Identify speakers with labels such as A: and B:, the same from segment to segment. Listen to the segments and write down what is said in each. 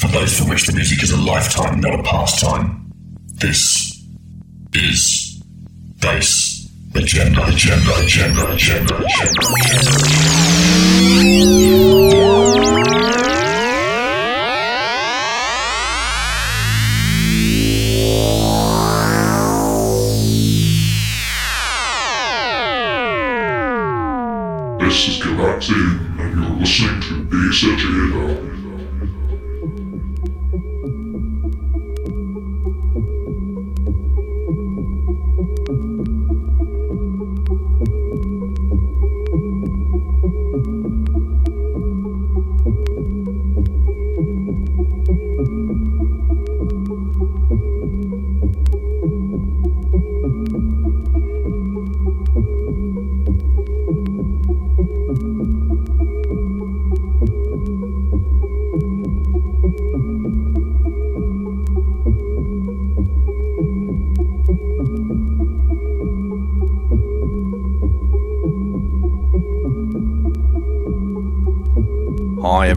A: For those for which the music is a lifetime, not a pastime. This is Bass Agenda, Agenda, Agenda, Agenda, Agenda.
B: This is Galaxian, and you're listening to Bass Agenda.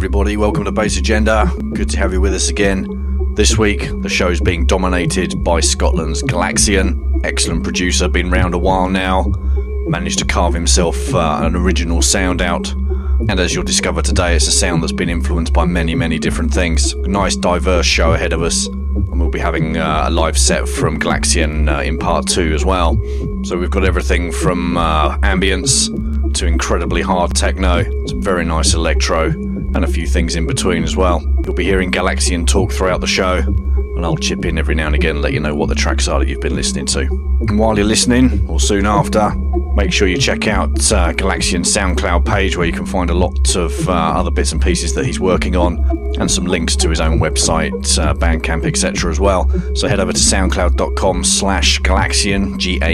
C: Everybody. Welcome to Bass Agenda. Good to have you with us again. This week, the show's being dominated by Scotland's Galaxian. Excellent producer, been round a while now. Managed to carve himself uh, an original sound out. And as you'll discover today, it's a sound that's been influenced by many, many different things. Nice, diverse show ahead of us. And we'll be having uh, a live set from Galaxian uh, in part two as well. So we've got everything from uh, ambience to incredibly hard techno, some very nice electro, and a few things in between as well. You'll be hearing Galaxian talk throughout the show, and I'll chip in every now and again and let you know what the tracks are that you've been listening to. And while you're listening, or soon after, make sure you check out uh, Galaxian's SoundCloud page where you can find a lot of uh, other bits and pieces that he's working on and some links to his own website, uh, Bandcamp, etc. as well. So head over to soundcloud.com slash Galaxian, G-A-L-A-X-I-A-N.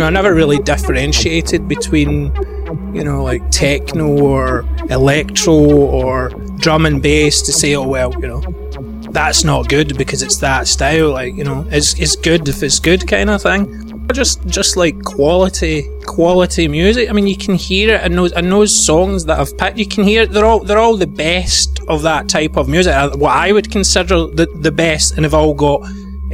D: Know, I never really differentiated between, you know, like techno or electro or drum and bass to say, oh well, you know, that's not good because it's that style. Like, you know, it's it's good if it's good kind of thing. Just just like quality quality music. I mean, you can hear it in those in those songs that I've picked. You can hear it. They're all they're all the best of that type of music. What I would consider the the best, and have all got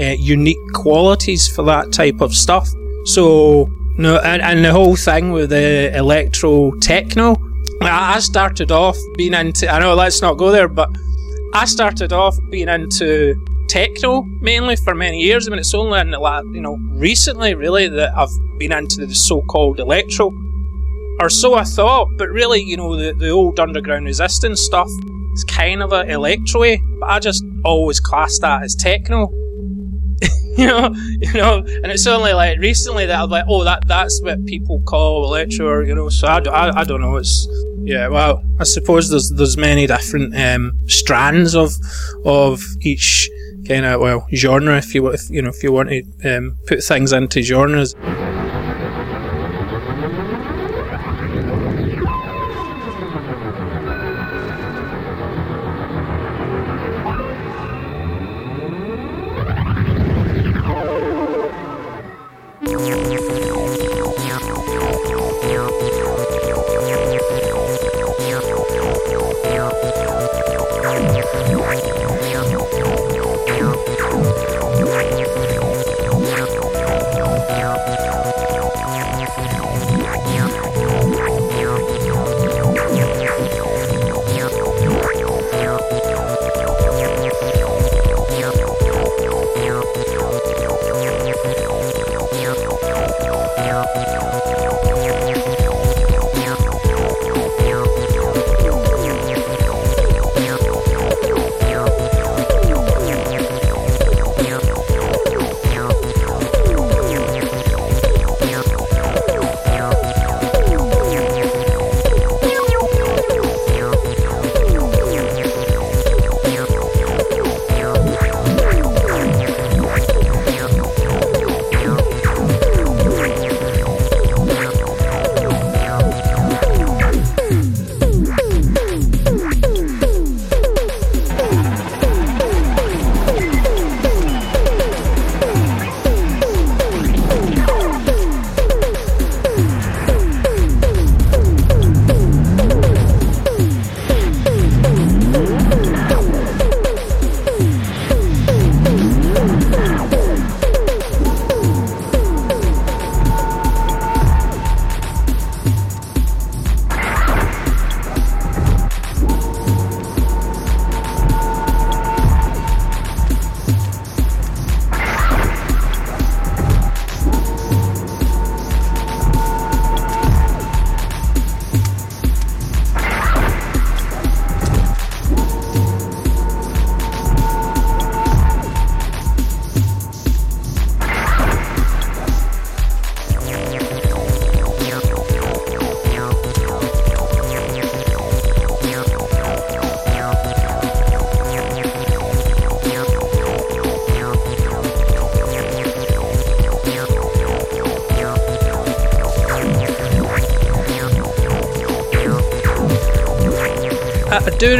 D: uh, unique qualities for that type of stuff. So no, and, and the whole thing with the electro techno. I started off being into. I know let's not go there, but I started off being into techno mainly for many years. I mean, it's only in the la- you know recently really that I've been into the so-called electro, or so I thought. But really, you know, the, the old underground resistance stuff is kind of a electro but I just always classed that as techno. you know, you know, and it's only like recently that I'm like, oh, that that's what people call electro, you know. So I, don't know. It's yeah. Well, I suppose there's there's many different um, strands of of each kind of well genre, if you if you know if you want to um, put things into genres.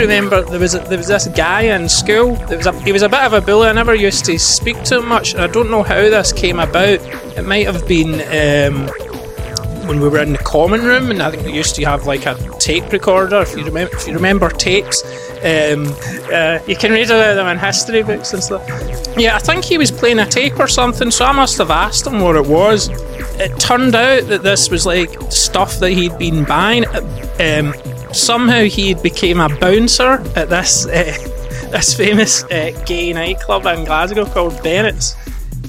D: Remember there was a, there was this guy in school. There was a, he was a bit of a bully. I never used to speak to him much. I don't know how this came about. It might have been um, when we were in the common room, and I think we used to have like a tape recorder. If you remember, if you remember tapes, um, uh, you can read about them in history books and stuff. Yeah, I think he was playing a tape or something, so I must have asked him what it was. It turned out that this was like stuff that he'd been buying. Um, somehow he became a bouncer at this uh, this famous uh, gay nightclub in Glasgow called Bennett's.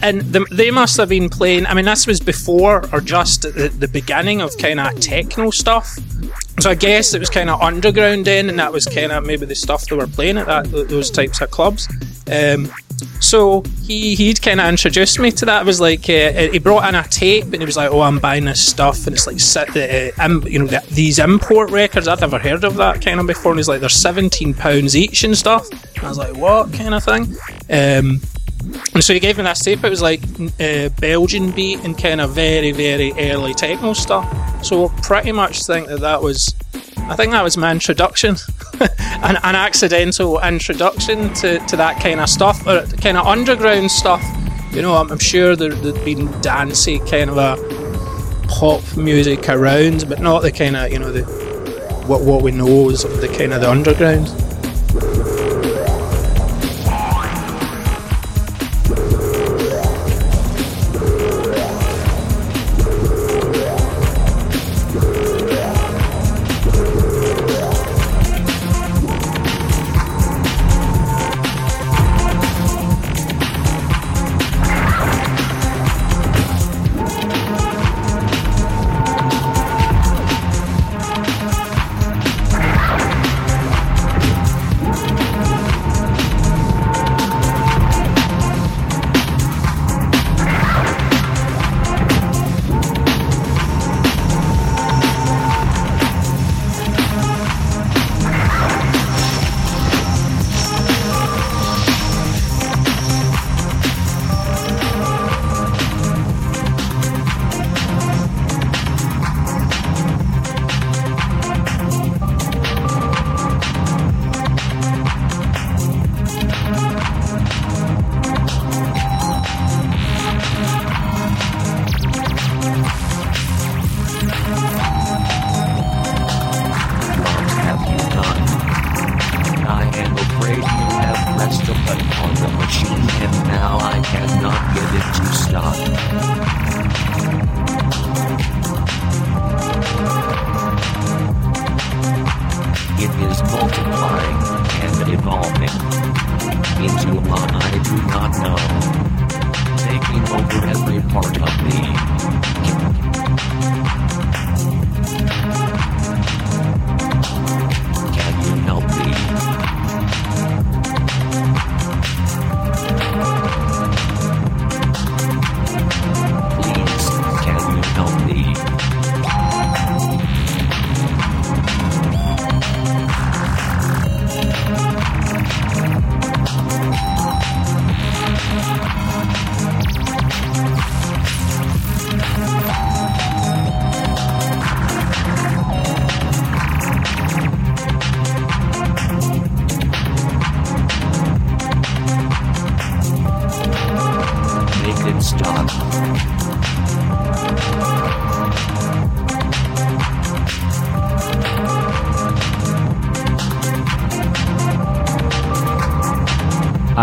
D: And the, they must have been playing. I mean, this was before or just the, the beginning of kind of techno stuff. So I guess it was kind of underground then, and that was kind of maybe the stuff they were playing at that those types of clubs. Um, so he he'd kind of introduced me to that. It was like uh, he brought in a tape and he was like, "Oh, I'm buying this stuff," and it's like uh, um, you know these import records. I'd never heard of that kind of before. And he's like, "They're seventeen pounds each and stuff." And I was like, "What kind of thing?" Um, and so he gave me that tape. It was like uh, Belgian beat and kind of very very early techno stuff. So pretty much think that that was I think that was my introduction, an, an, accidental introduction to, to that kind of stuff, or kind of underground stuff. You know, I'm, I'm sure there, there'd been dancey kind of a pop music around, but not the kind of you know the what what we know is the kind of the underground.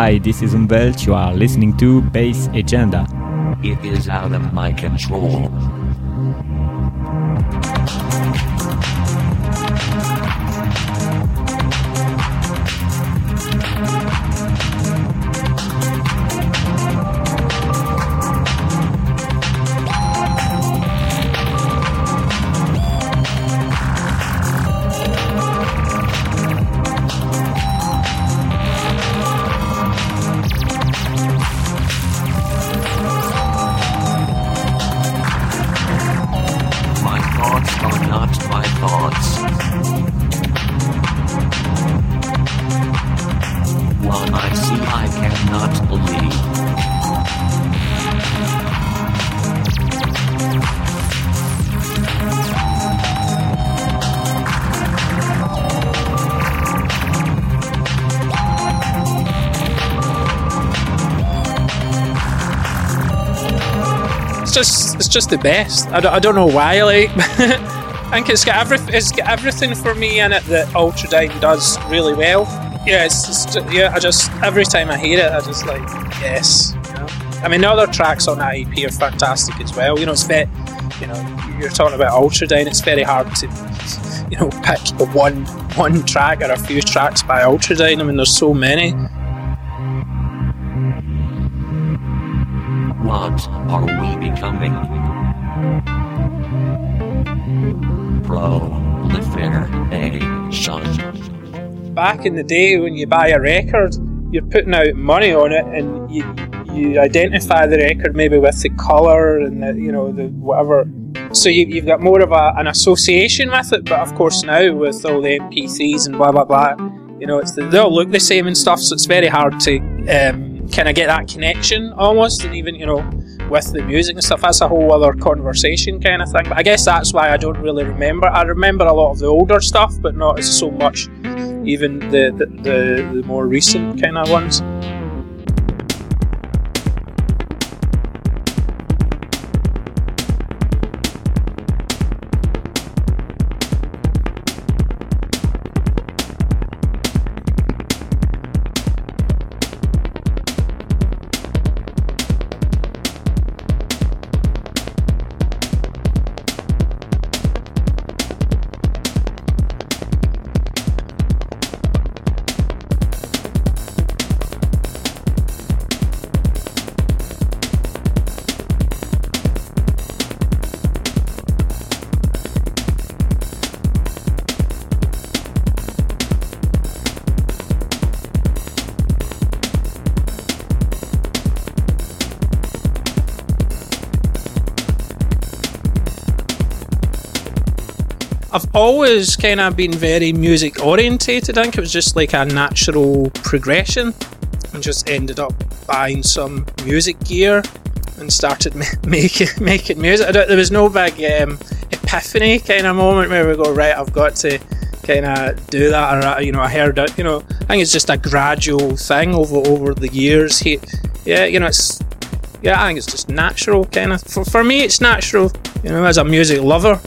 E: Hi, this is Umwelt. You are listening to Bass Agenda.
F: It is out of my control.
D: Just the best. I don't, I don't know why. Like I think it's got every it's got everything for me in it that Ultradyne does really well. Yeah, it's just, yeah. I just every time I hear it, I just like yes. You know? I mean, the other tracks on that EP are fantastic as well. You know, it's very, you know, you're talking about Ultradyne. It's very hard to, you know, pick one one track or a few tracks by Ultradyne. I mean, there's so many. Back in the day when you buy a record, you're putting out money on it, and you you identify the record maybe with the color and the you know the whatever. So you, you've got more of a, an association with it. But of course now with all the MP3s and blah blah blah, you know it's the, they all look the same and stuff. So it's very hard to um, kind of get that connection almost, and even you know with the music and stuff. That's a whole other conversation kind of thing. But I guess that's why I don't really remember. I remember a lot of the older stuff, but not as so much even the the, the, the more recent kind of ones. Always kind of been very music orientated. I think it was just like a natural progression, and just ended up buying some music gear and started making making music. I don't, there was no big um, epiphany kind of moment where we go right. I've got to kind of do that, or you know, I heard it. You know, I think it's just a gradual thing over over the years. He, yeah, you know, it's yeah, I think it's just natural kind of. For, for me, it's natural. You know, as a music lover.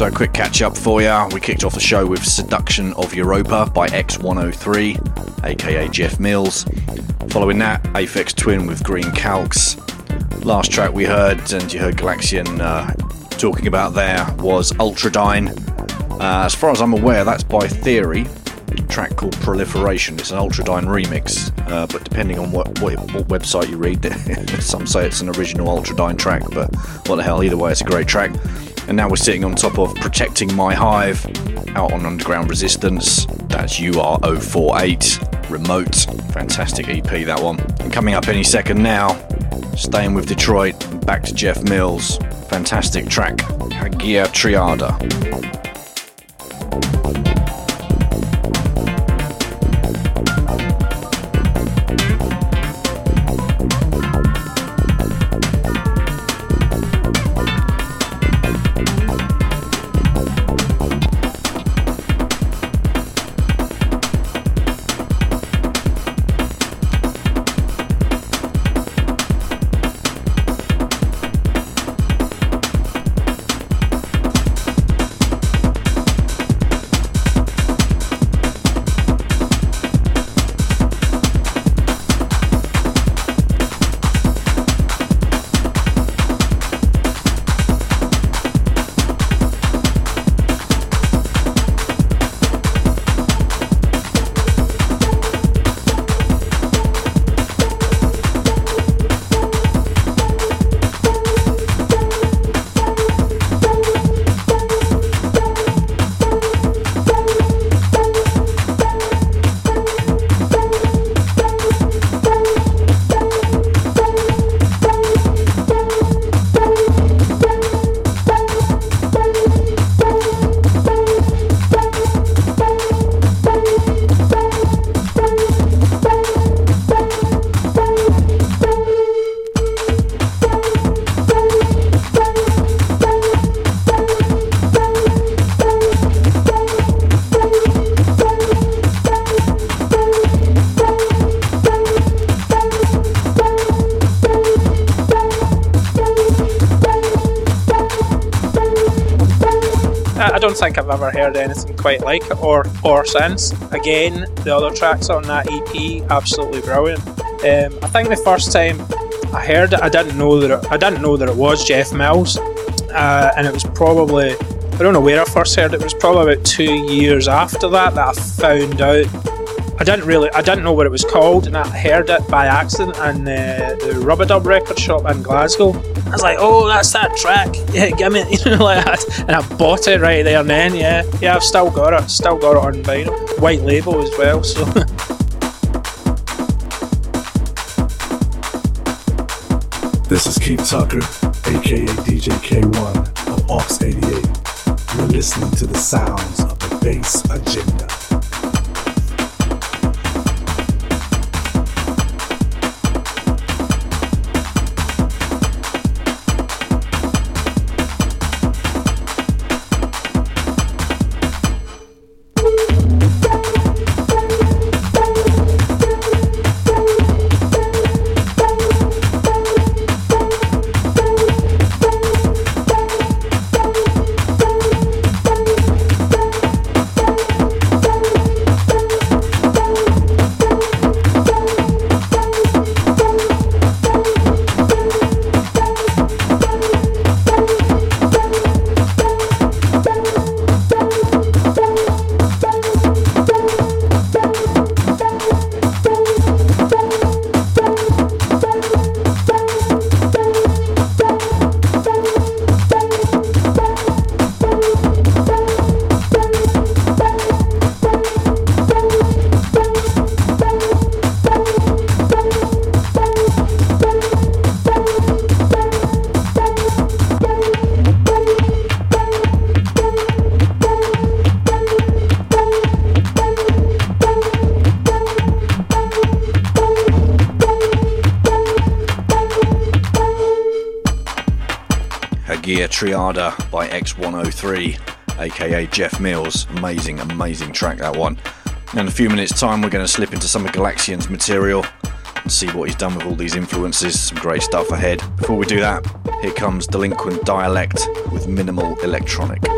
C: So, a quick catch up for you. We kicked off the show with Seduction of Europa by X103, aka Jeff Mills. Following that, Aphex Twin with Green Calx. Last track we heard, and you heard Galaxian uh, talking about there, was Ultradyne. Uh, as far as I'm aware, that's by Theory, track called Proliferation. It's an Ultradyne remix, uh, but depending on what, what, what website you read, some say it's an original Ultradyne track, but what the hell, either way, it's a great track. And now we're sitting on top of Protecting My Hive, out on Underground Resistance. That's UR048, Remote. Fantastic EP, that one. And coming up any second now, staying with Detroit, back to Jeff Mills. Fantastic track, Hagia Triada.
D: Think I've ever heard anything quite like it or or since. Again, the other tracks on that EP absolutely brilliant. Um, I think the first time I heard it, I didn't know that it, I didn't know that it was Jeff Mills, uh, and it was probably I don't know where I first heard it. It was probably about two years after that that I found out I didn't really, I didn't know what it was called, and I heard it by accident in uh, the Rub-a-Dub record shop in Glasgow. I was like, "Oh, that's that track! Yeah, give me," you know, like that. And I bought it right there and then. Yeah, yeah, I've still got it. Still got it on vinyl, white label as well. So.
G: This is Keith Tucker, aka DJ K1 of Aux 88. You're listening to the sounds of the bass agenda.
C: Triada by X103, aka Jeff Mills. Amazing, amazing track that one. In a few minutes' time, we're going to slip into some of Galaxian's material. and see what he's done with all these influences. Some great stuff ahead. Before we do that, here comes Delinquent Dialect with Minimal Electronic.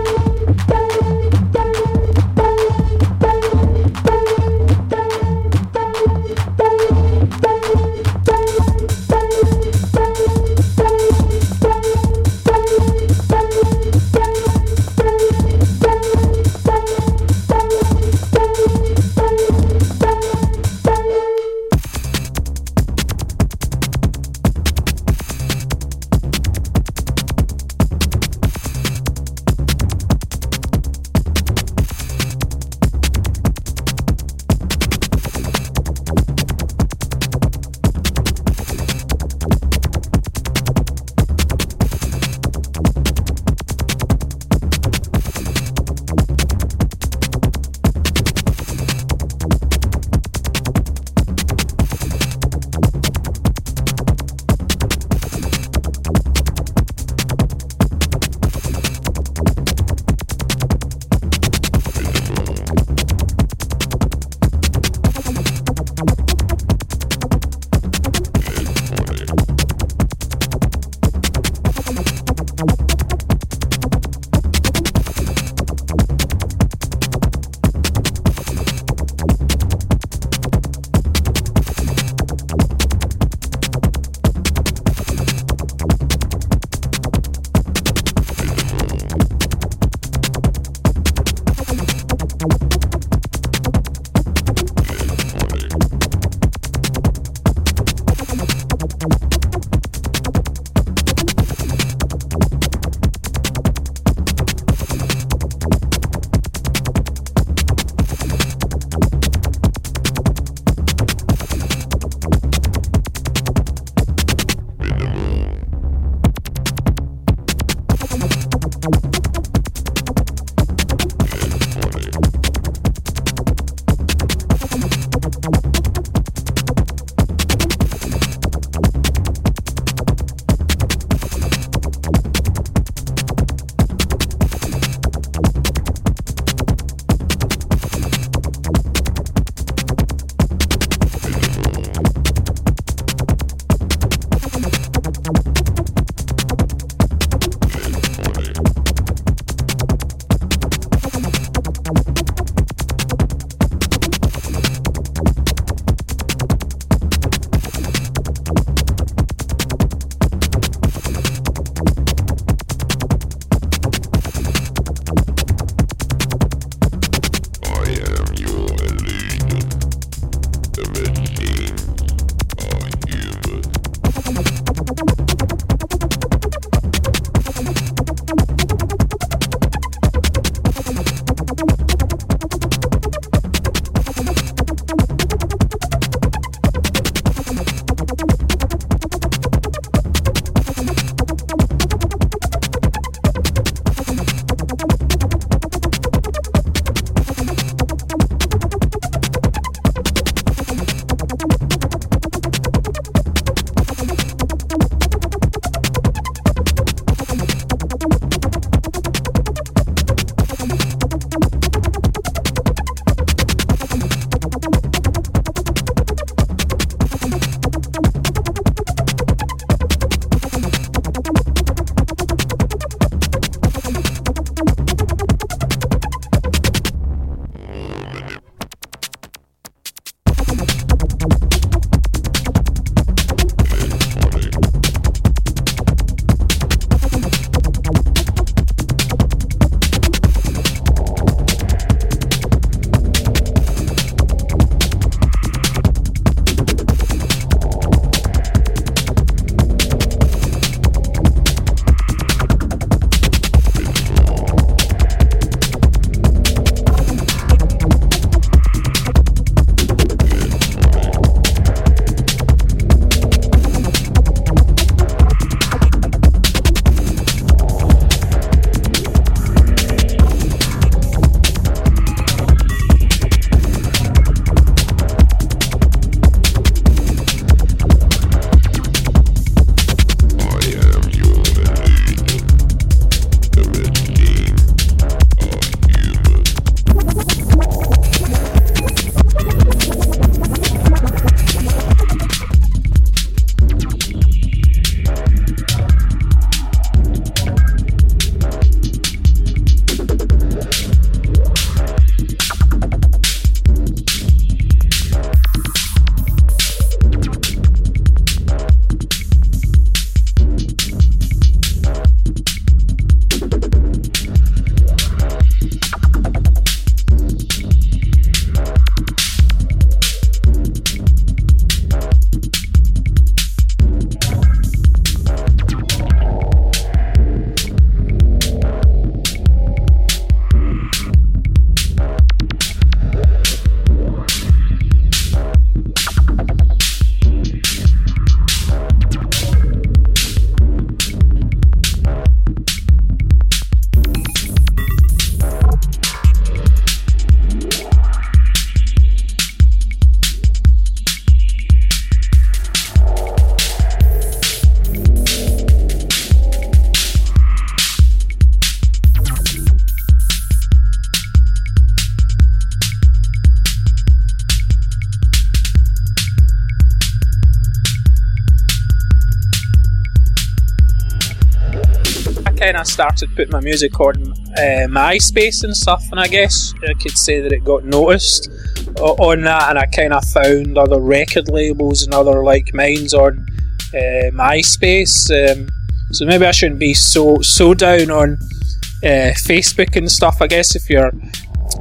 D: Started putting my music on uh, MySpace and stuff, and I guess I could say that it got noticed on that, and I kind of found other record labels and other like minds on uh, MySpace. Um, so maybe I shouldn't be so so down on uh, Facebook and stuff. I guess if you're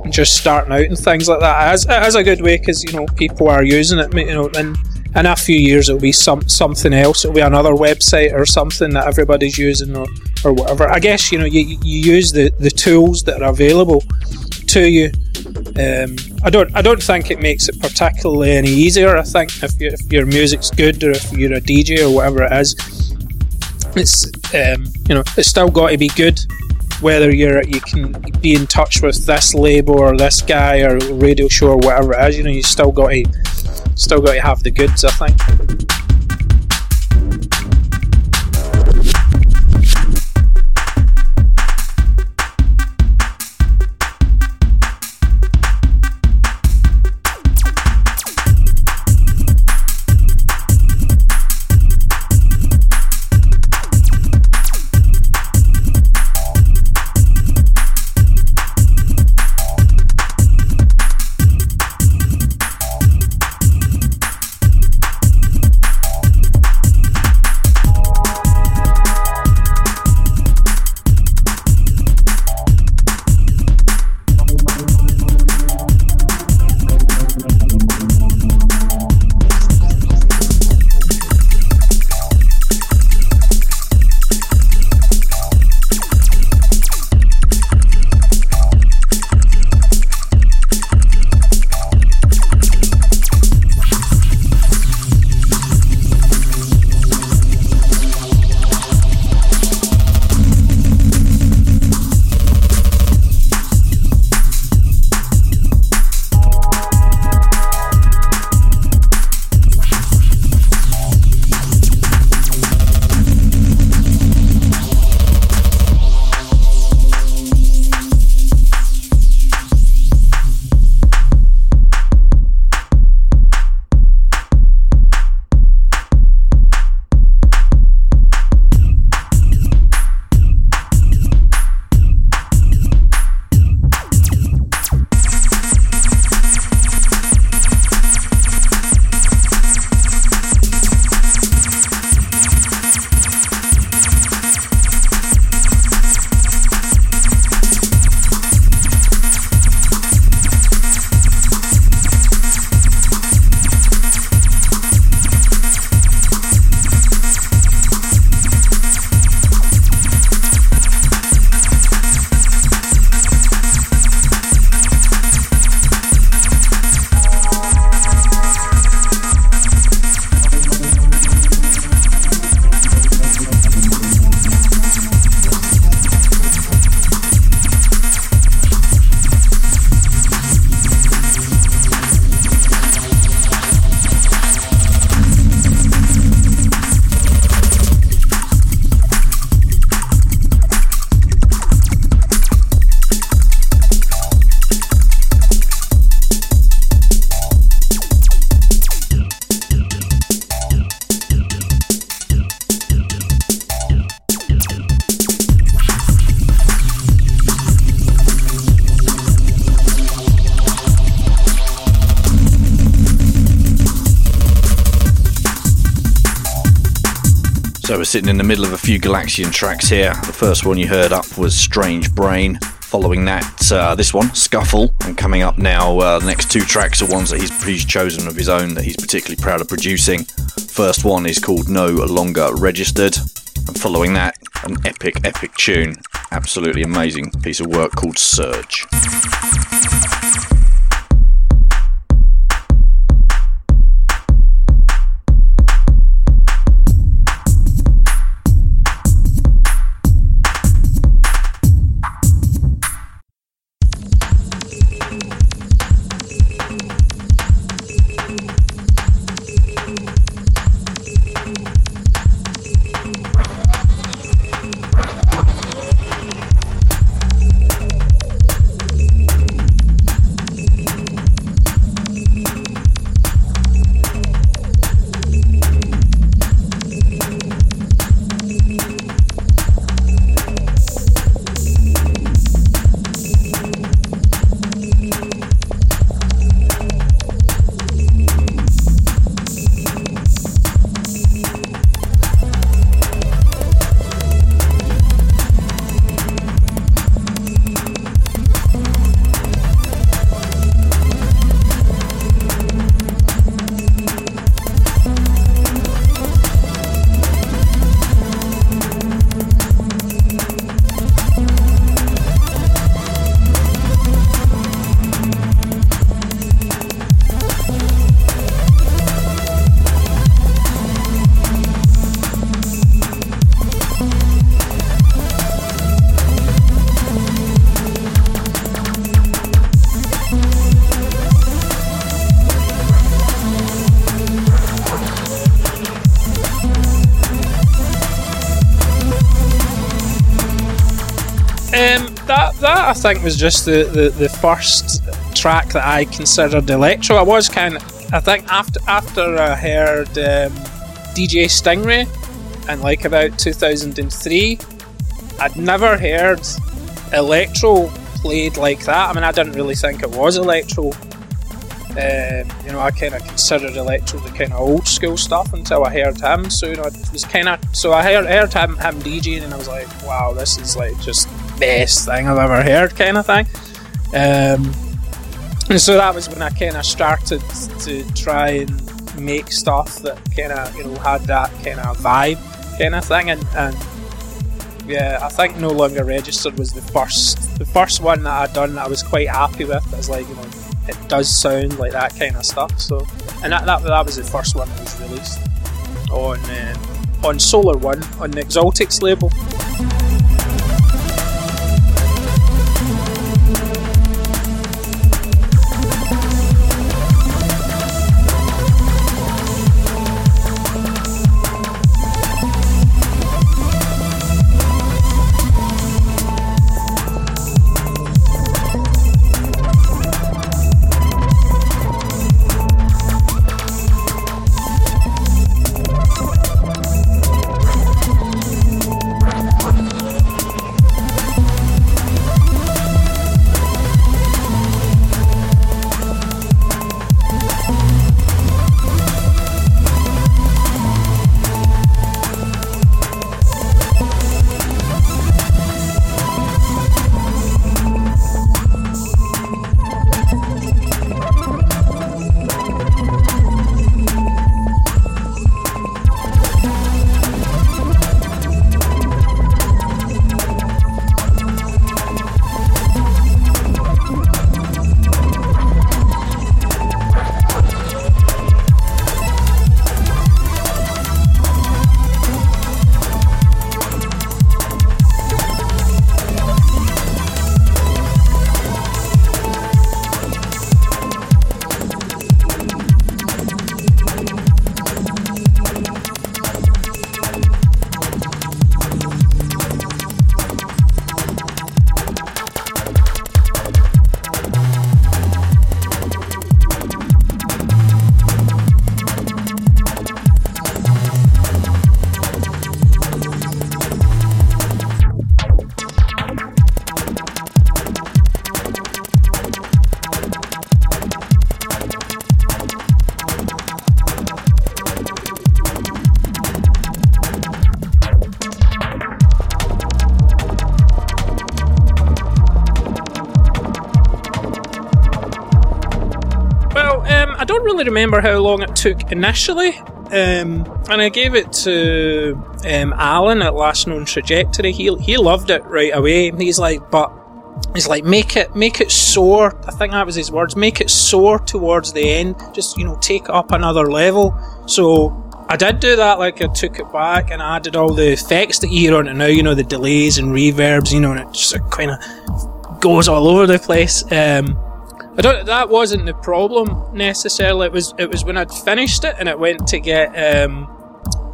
D: just starting out and things like that, as as a good way because you know people are using it. You know, and in a few years it'll be some something else. It'll be another website or something that everybody's using or, or whatever. I guess you know you, you use the, the tools that are available to you. Um, I don't I don't think it makes it particularly any easier. I think if, you, if your music's good or if you're a DJ or whatever it is, it's um, you know it's still got to be good. Whether you're you can be in touch with this label or this guy or radio show or whatever it is, you know you still got to still got to have the goods. I think.
C: Sitting in the middle of a few Galaxian tracks here. The first one you heard up was Strange Brain. Following that, uh, this one, Scuffle. And coming up now, uh, the next two tracks are ones that he's, he's chosen of his own that he's particularly proud of producing. First one is called No Longer Registered. And following that, an epic, epic tune. Absolutely amazing piece of work called Surge.
D: Think was just the, the, the first track that I considered electro. I was kind of, I think after after I heard um, DJ Stingray and like about 2003, I'd never heard electro played like that. I mean, I didn't really think it was electro. Um, you know, I kind of considered electro the kind of old school stuff until I heard him. So you know, it was kind of so I heard, heard him him DJing and I was like, wow, this is like just best thing I've ever heard, kind of thing. Um, and so that was when I kind of started to try and make stuff that kind of you know had that kind of vibe, kind of thing, and, and yeah, I think No Longer Registered was the first the first one that I'd done that I was quite happy with. It's like you know it does sound like that kind of stuff. So, and that that, that was the first one that was released on uh, on Solar One on the Exaltics label. I really remember how long it took initially, um, and I gave it to um, Alan at Last Known Trajectory. He he loved it right away. He's like, but he's like, make it make it soar. I think that was his words. Make it soar towards the end. Just you know, take up another level. So. I did do that, like I took it back and added all the effects that you hear on it now, you know, the delays and reverbs, you know, and it just kind of goes all over the place. Um, I don't. That wasn't the problem necessarily. It was. It was when I'd finished it and it went to get um,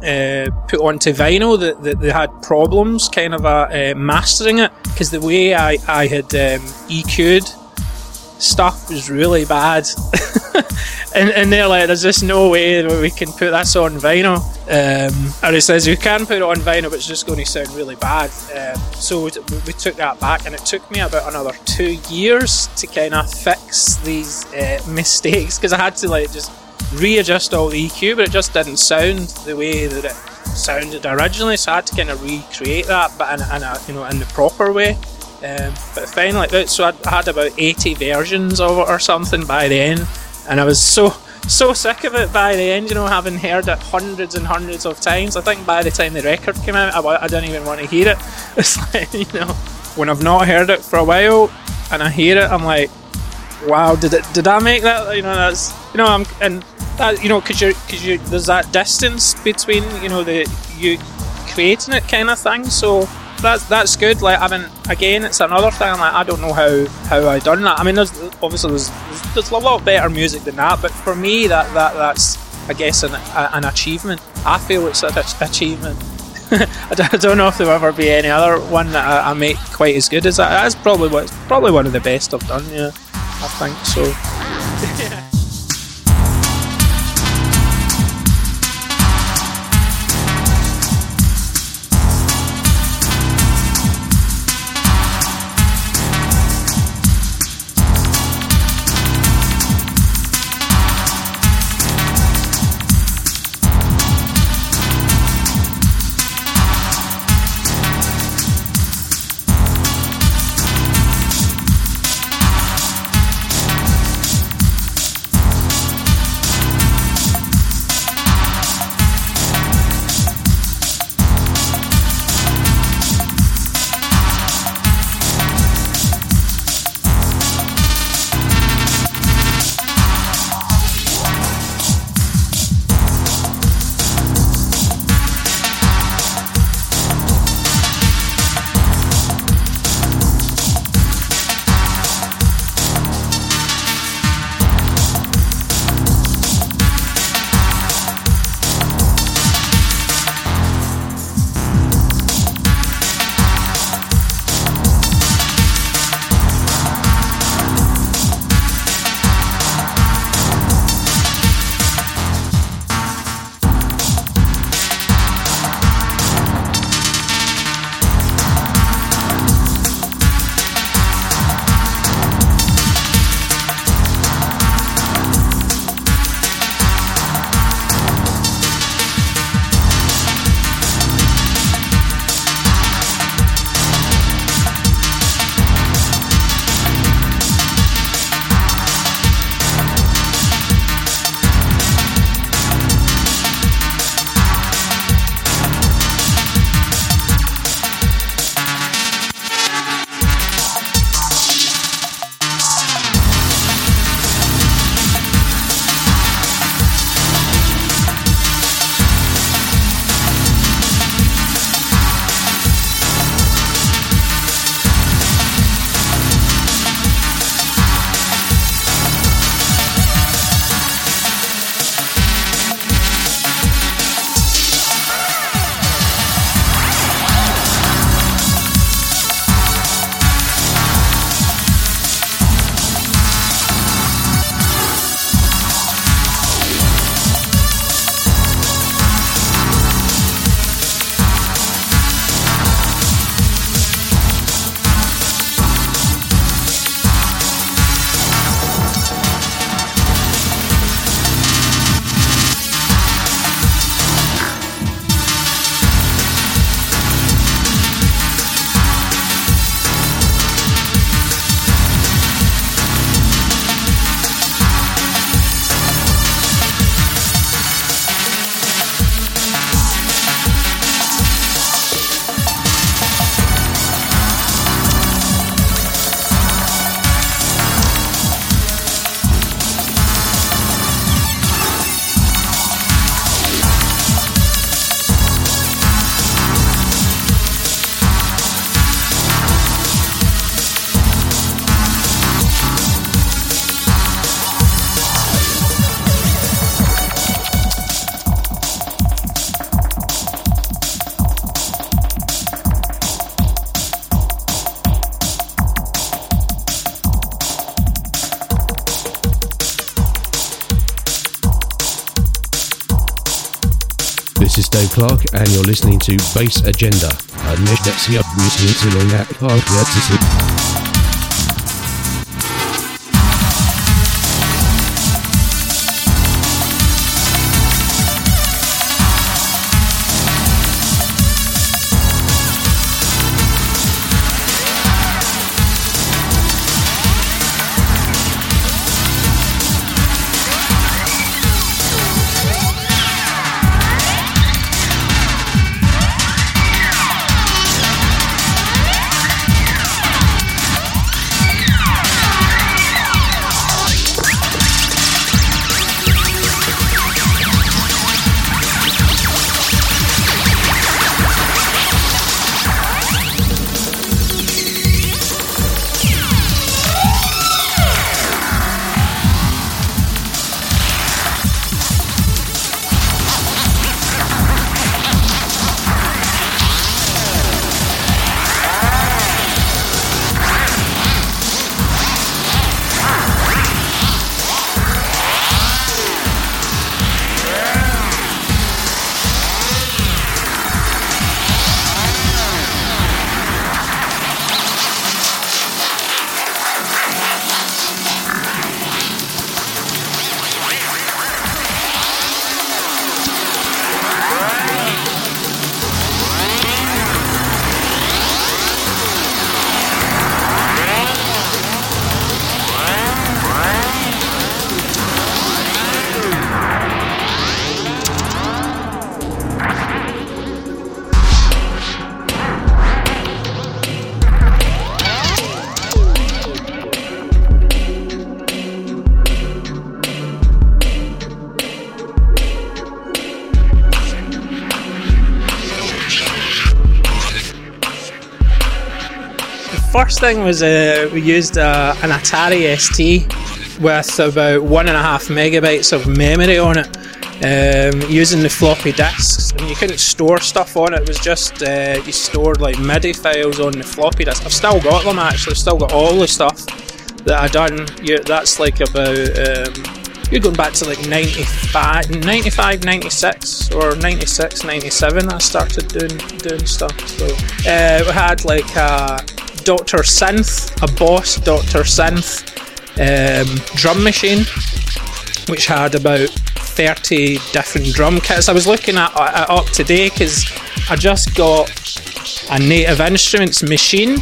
D: uh, put onto vinyl that, that they had problems, kind of uh, uh, mastering it because the way I I had um, EQ'd stuff was really bad. and, and they're like, there's just no way that we can put this on vinyl. Um, and he says, you can put it on vinyl, but it's just going to sound really bad. Um, so we, we took that back, and it took me about another two years to kind of fix these uh, mistakes because I had to like just readjust all the EQ, but it just didn't sound the way that it sounded originally. So I had to kind of recreate that, but in, in a you know in the proper way. Um, but finally, so I had about 80 versions of it or something by the end, and I was so so sick of it by the end. You know, having heard it hundreds and hundreds of times. I think by the time the record came out, I, I didn't even want to hear it. It's like you know, when I've not heard it for a while and I hear it, I'm like, wow, did it? Did I make that? You know, that's you know, I'm and that you know, because you because you there's that distance between you know the you creating it kind of thing. So that's that's good. Like I mean, again, it's another thing. Like I don't know how how I done that. I mean, there's obviously there's, there's a lot better music than that, but for me, that that that's I guess an an achievement. I feel it's an ach- achievement. I don't- I don't know if there'll ever be any other one that I, I make quite as good as that. That's probably what probably one of the best I've done. Yeah, I think so.
H: listening to Bass Agenda.
D: Thing was uh, we used uh, an Atari ST with about one and a half megabytes of memory on it. Um, using the floppy disks, and you couldn't store stuff on it. It was just uh, you stored like MIDI files on the floppy disk. I've still got them actually. I've still got all the stuff that I done. That's like about um, you're going back to like 95, 95 96 or 96 97 I started doing doing stuff so uh, we had like a Dr. Synth a Boss Dr. Synth um, drum machine which had about 30 different drum kits I was looking at it up today because I just got a native instruments machine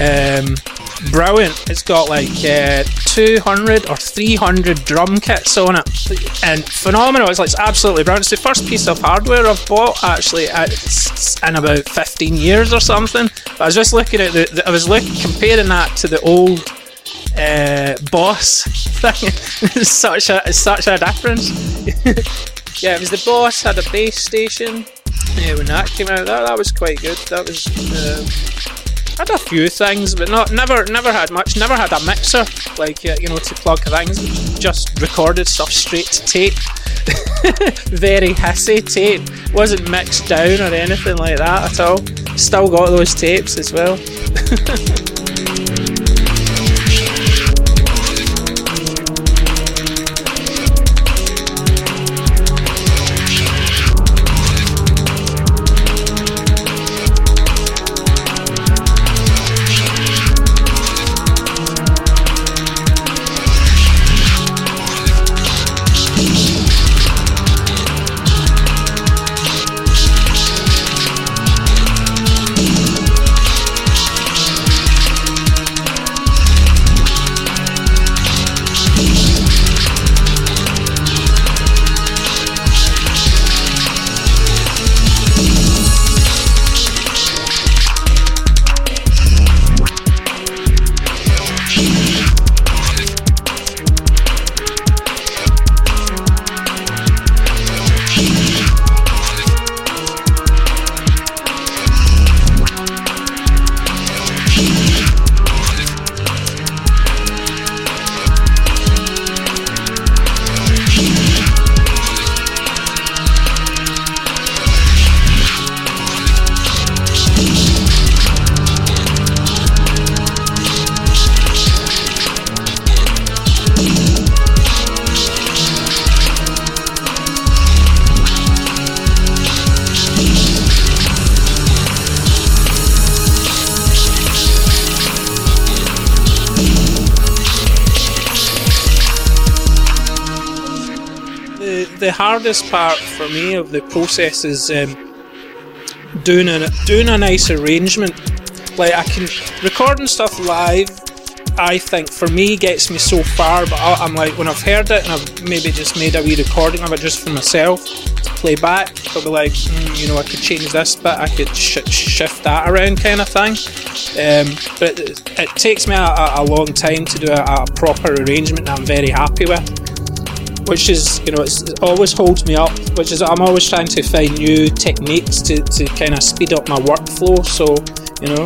D: um, brilliant. It's got like uh, 200 or 300 drum kits on it, and phenomenal. It's like it's absolutely brilliant. It's the first piece of hardware I've bought actually in about 15 years or something. But I was just looking at the, the I was looking comparing that to the old uh, Boss thing. it's such a it's such a difference. yeah, it was the Boss had a Bass Station. Yeah, when that came out, that, that was quite good. That was. Uh, had a few things, but not never never had much. Never had a mixer like uh, you know to plug things. Just recorded stuff straight to tape. Very hissy tape. Wasn't mixed down or anything like that at all. Still got those tapes as well. the hardest part for me of the process is um, doing a doing a nice arrangement. Like I can recording stuff live. I think for me gets me so far, but I, am like when I've heard it and I've maybe just made a wee recording of it just for myself to play back. I'll be like, mm, you know, I could change this bit, I could sh- shift that around, kind of thing. Um, but it, it, takes me a, a, long time to do a, a proper arrangement that I'm very happy with which is you know it always holds me up which is i'm always trying to find new techniques to, to kind of speed up my workflow. So you know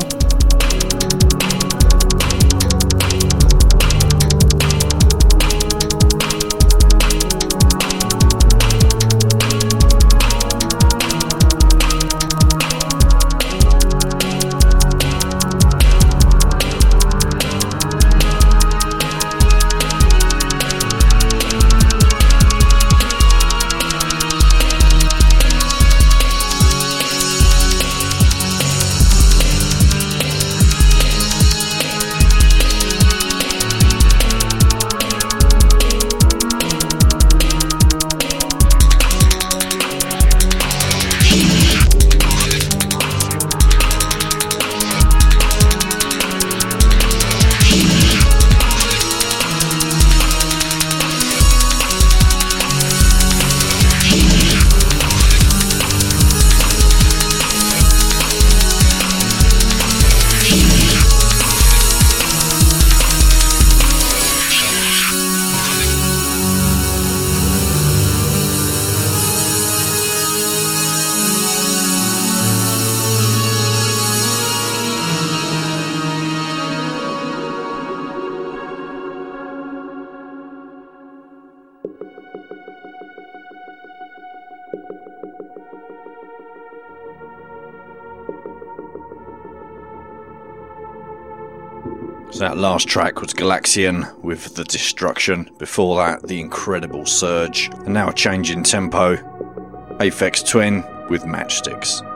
C: that last track was Galaxian with The Destruction. Before that, The Incredible Surge. And now a change in tempo. Aphex Twin with Matchsticks.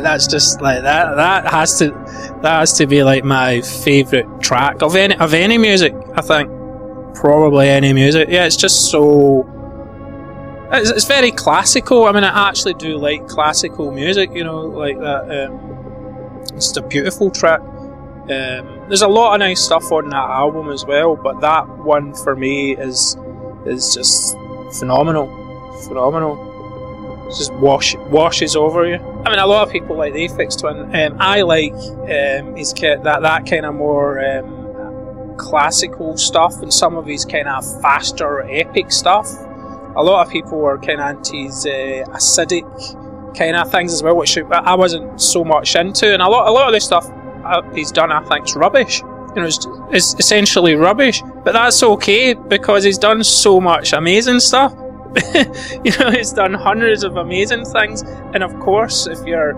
D: Yeah, that's just like that. That has to that has to be like my favorite track of any of any music. I think probably any music. Yeah, it's just so. It's, it's very classical. I mean, I actually do like classical music. You know, like that. Um, it's a beautiful track. Um, there's a lot of nice stuff on that album as well, but that one for me is is just phenomenal, phenomenal. Just wash washes over you. I mean, a lot of people like the Aphex Twin. Um, I like um, his that that kind of more um, classical stuff, and some of his kind of faster, epic stuff. A lot of people were kind of anti his uh, acidic kind of things as well, which I wasn't so much into. And a lot, a lot of the stuff uh, he's done, I think, is rubbish. You know, it's, it's essentially rubbish. But that's okay because he's done so much amazing stuff. you know, he's done hundreds of amazing things, and of course, if you're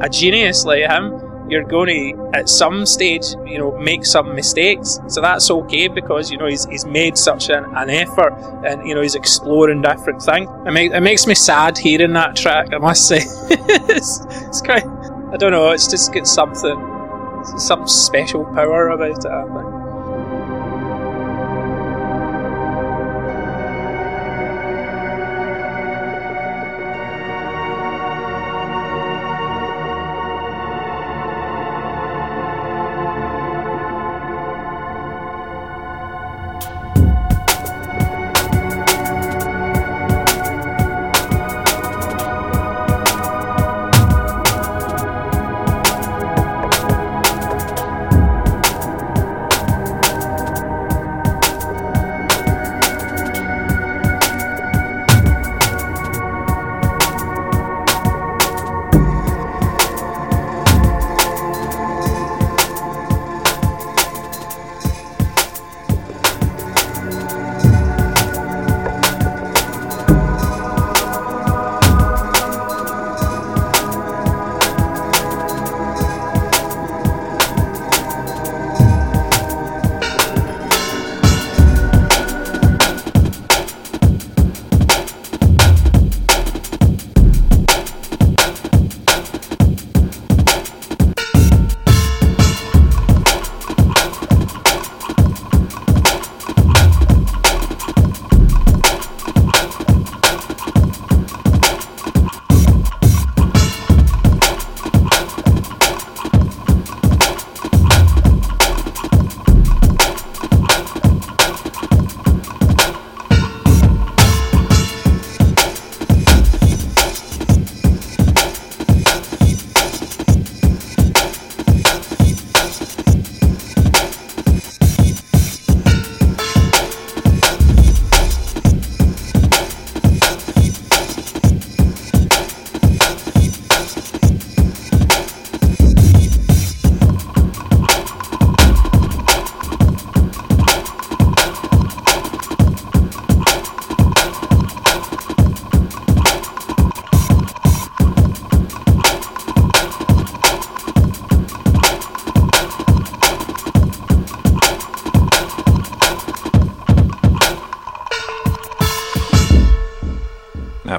D: a genius like him, you're going to, at some stage, you know, make some mistakes. So that's okay because you know he's, he's made such an, an effort, and you know he's exploring different things. It, make, it makes me sad hearing that track. I must say, it's, it's quite. I don't know. It's just got something, some special power about it. I think.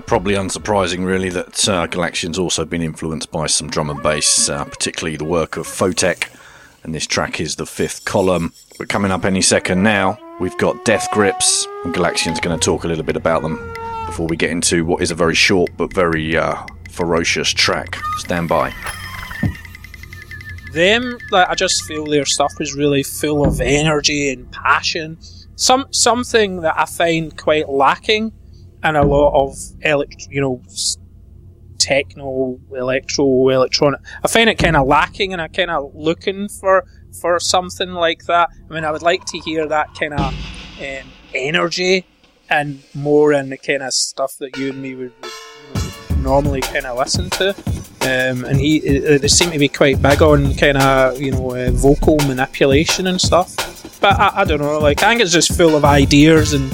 C: Probably unsurprising, really, that uh, Galaxian's also been influenced by some drum and bass, uh, particularly the work of Photek, and this track is the fifth column. But coming up any second now, we've got Death Grips, and Galaxian's going to talk a little bit about them before we get into what is a very short but very uh, ferocious track. Stand by.
D: them like I just feel their stuff is really full of energy and passion. Some something that I find quite lacking in a lot of elect, you know, techno, electro, electronic. I find it kind of lacking, and I'm kind of looking for for something like that. I mean, I would like to hear that kind of um, energy and more in the kind of stuff that you and me would, would normally kind of listen to. Um, and he, uh, they seem to be quite big on kind of you know uh, vocal manipulation and stuff. But I, I don't know, like I think it's just full of ideas and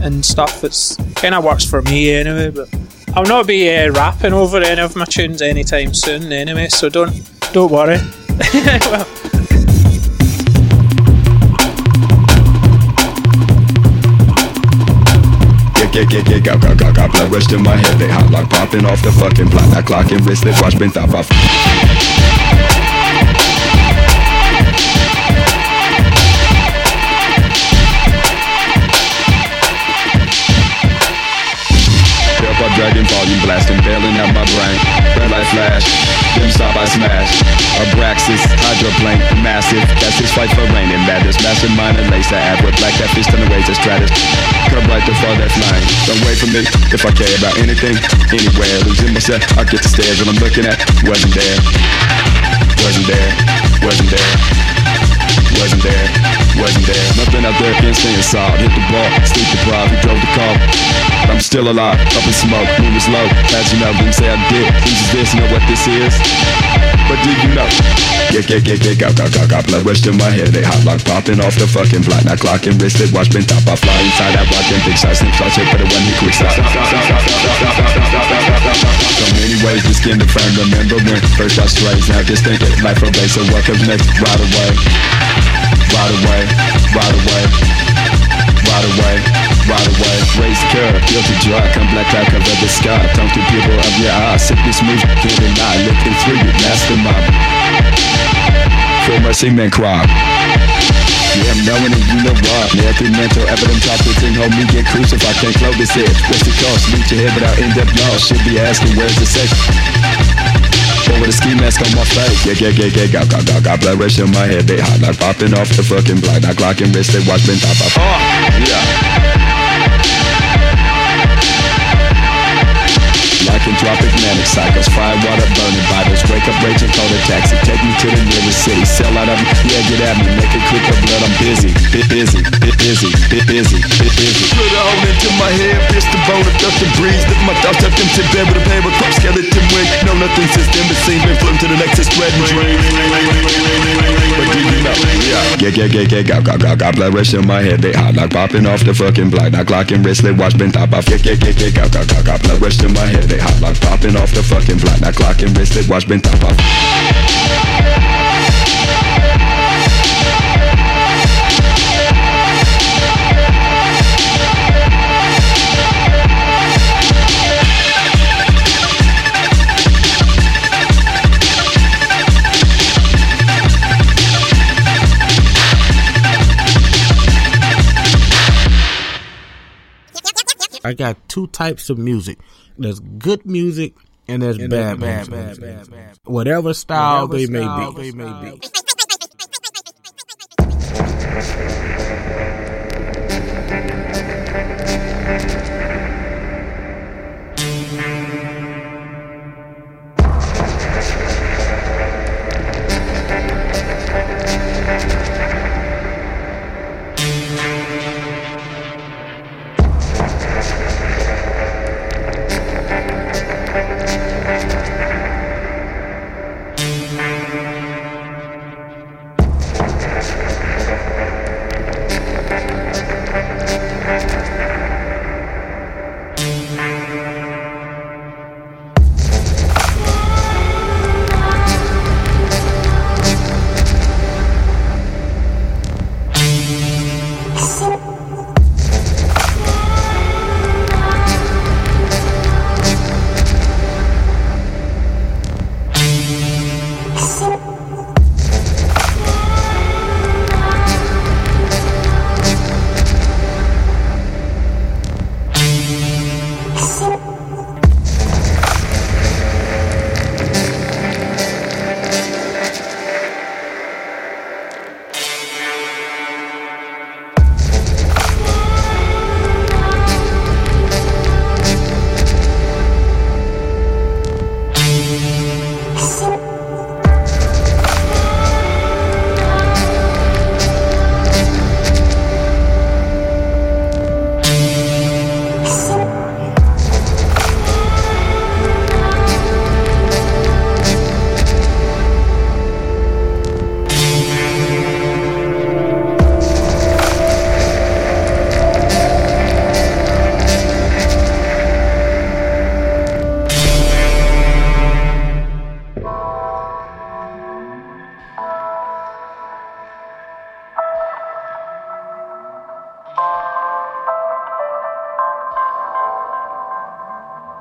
D: and stuff It's kind of works for me anyway. But I'll not be uh, rapping over any of my tunes anytime soon anyway, so don't don't worry. well,
I: blood my head. They hot like popping off the fucking block. That clock and wristlet watch been off. Dragging volume blasting, bailing out my brain. Red light flash, them stop I smash. Abraxas, hydroplane, massive. That's his fight for reign and madness. Mastermind and lace that ab with black cat fist on the ways of stratus. Come right to fall that flying. Don't wait for me if I care about anything, anywhere. Losing myself, I get the stairs when I'm looking at. Wasn't there, wasn't there, wasn't there. Wasn't there, wasn't there. Nothing out there can stay inside. Hit the ball, sleep deprived, who drove the car. I'm still alive, up in smoke, moon is low. As you know, didn't say I did. Who's is this? you Know what this is? But do you know? Yeah, yeah, yeah, yeah, got, got, got, got blood rushed in my head. They hot like popping off the fucking block. Now clock and wristlet, watch been top. I fly inside that watch and big shots, snip shots, hit for the one he quick. So many ways to skin the frame. Remember when first I strays, now just think it. Life base, so what comes next? Right away, right away, right away. Right away, right away. Raise the curve, guilty drug. Come black cover the sky. Talk to people of your eyes. Sickness moves, can't deny. Looking through you, mastermind. For mercy, men cry. Yeah, I'm knowing and you know what. Through mental evidence, I put hold me, get crucified. Can't close this edge. What's the cost? Reach your head without in depth loss. Should be asking, where's the? Or with a ski mask on my face. Yeah, yeah, yeah, yeah, got, got, got, got blood rush in my head. They hot like popping off the fucking block. Now clock and wrist, they watch been top off. Oh, yeah. Lycanthropic manic cycles, fire water burning vitals. Wake up raging, call a taxi. Take me to the nearest city. Sell out of me, yeah, get at me. Make it quick, up blood. I'm busy, bit busy, bit busy, bit busy, bit busy. Put a hole into my head, pierce the bone, abduct the breeze. Lift my thoughts, tucked into bed with a paper crop skeleton wig. No nothing since then, but seen been flown to the next spreading dreams. But do you know? Yeah, yeah, yeah, yeah, got, got, got, got blood rush in my head. They hot like popping off the fucking block. Now clock and wristlet, watch been top off. Yeah, yeah, yeah, yeah, got, got, got, got blood rush in my head. They hot like popping off the fucking block. Now watch been top off.
J: I got two types of music. There's good music and there's bad, music. Whatever style they may be.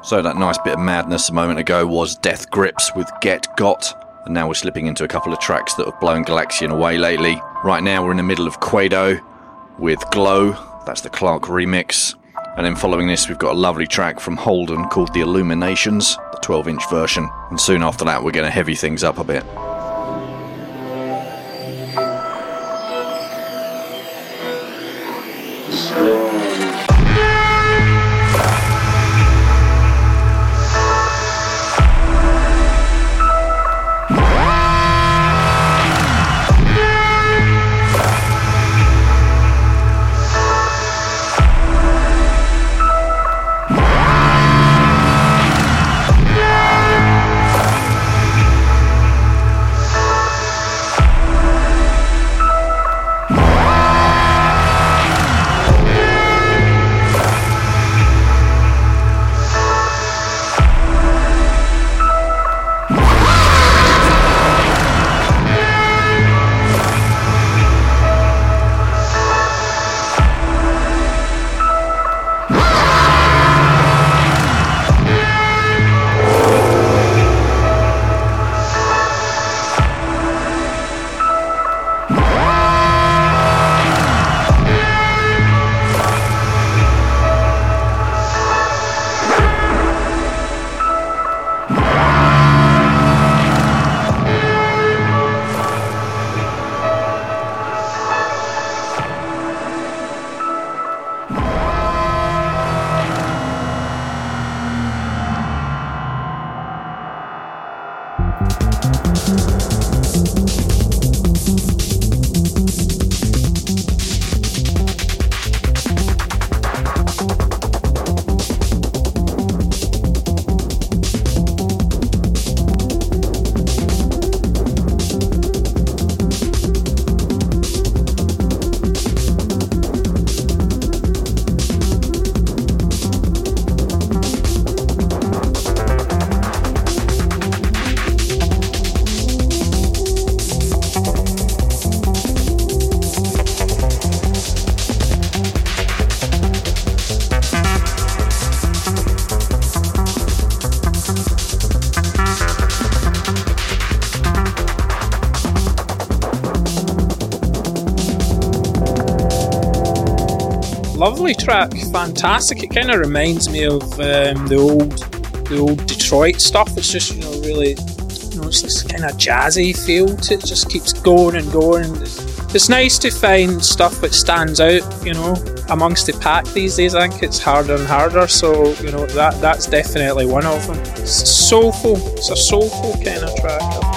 C: So that nice bit of madness a moment ago was Death Grips with Get Got, and now we're slipping into a couple of tracks that have blown Galaxian away lately. Right now we're in the middle of Kuedo with Glow, that's the Clark remix. And then following this, we've got a lovely track from Holden called The Illuminations, the 12 inch version. And soon after that, we're going to heavy things up a bit.
D: Track, fantastic. It kind of reminds me of um, the old, the old Detroit stuff. It's just you know really, you know, it's this kind of jazzy feel to it. Just keeps going and going. It's nice to find stuff that stands out, you know, amongst the pack these days. I think it's harder and harder. So you know that that's definitely one of them. It's soulful. It's a soulful kind of track.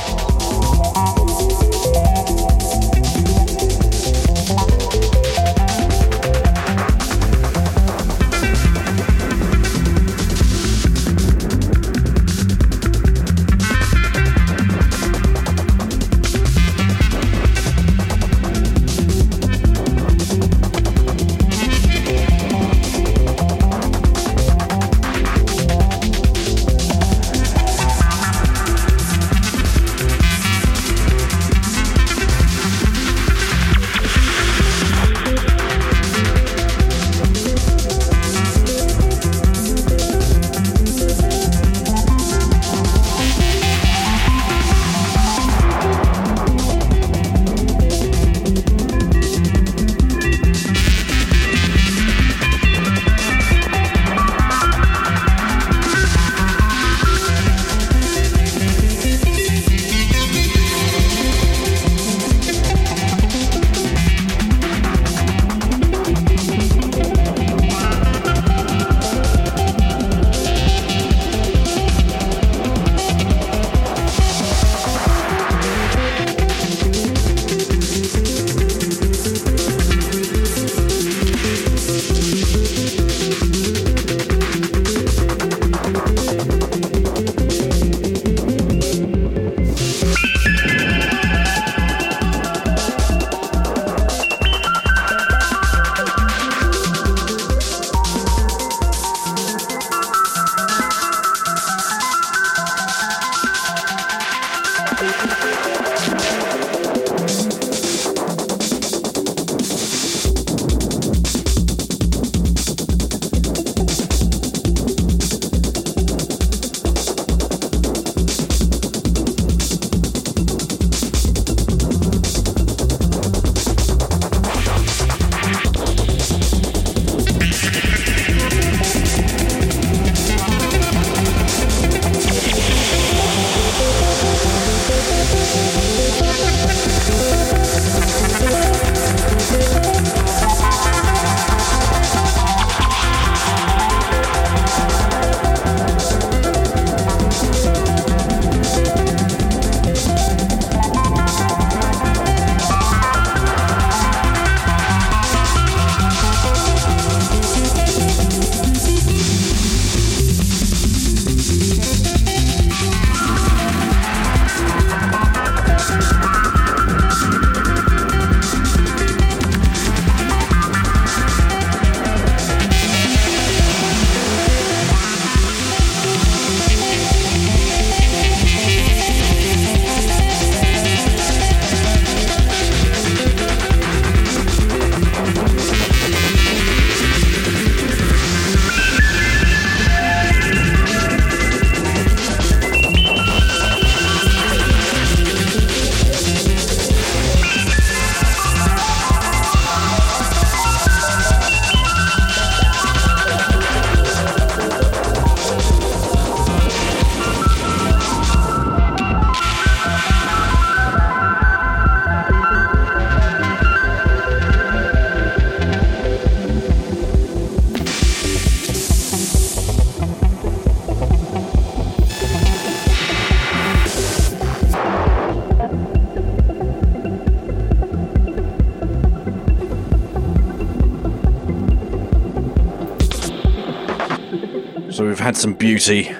C: Had some beauty.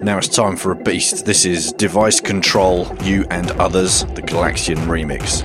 C: Now it's time for a beast. This is Device Control, You and Others, the Galaxian remix.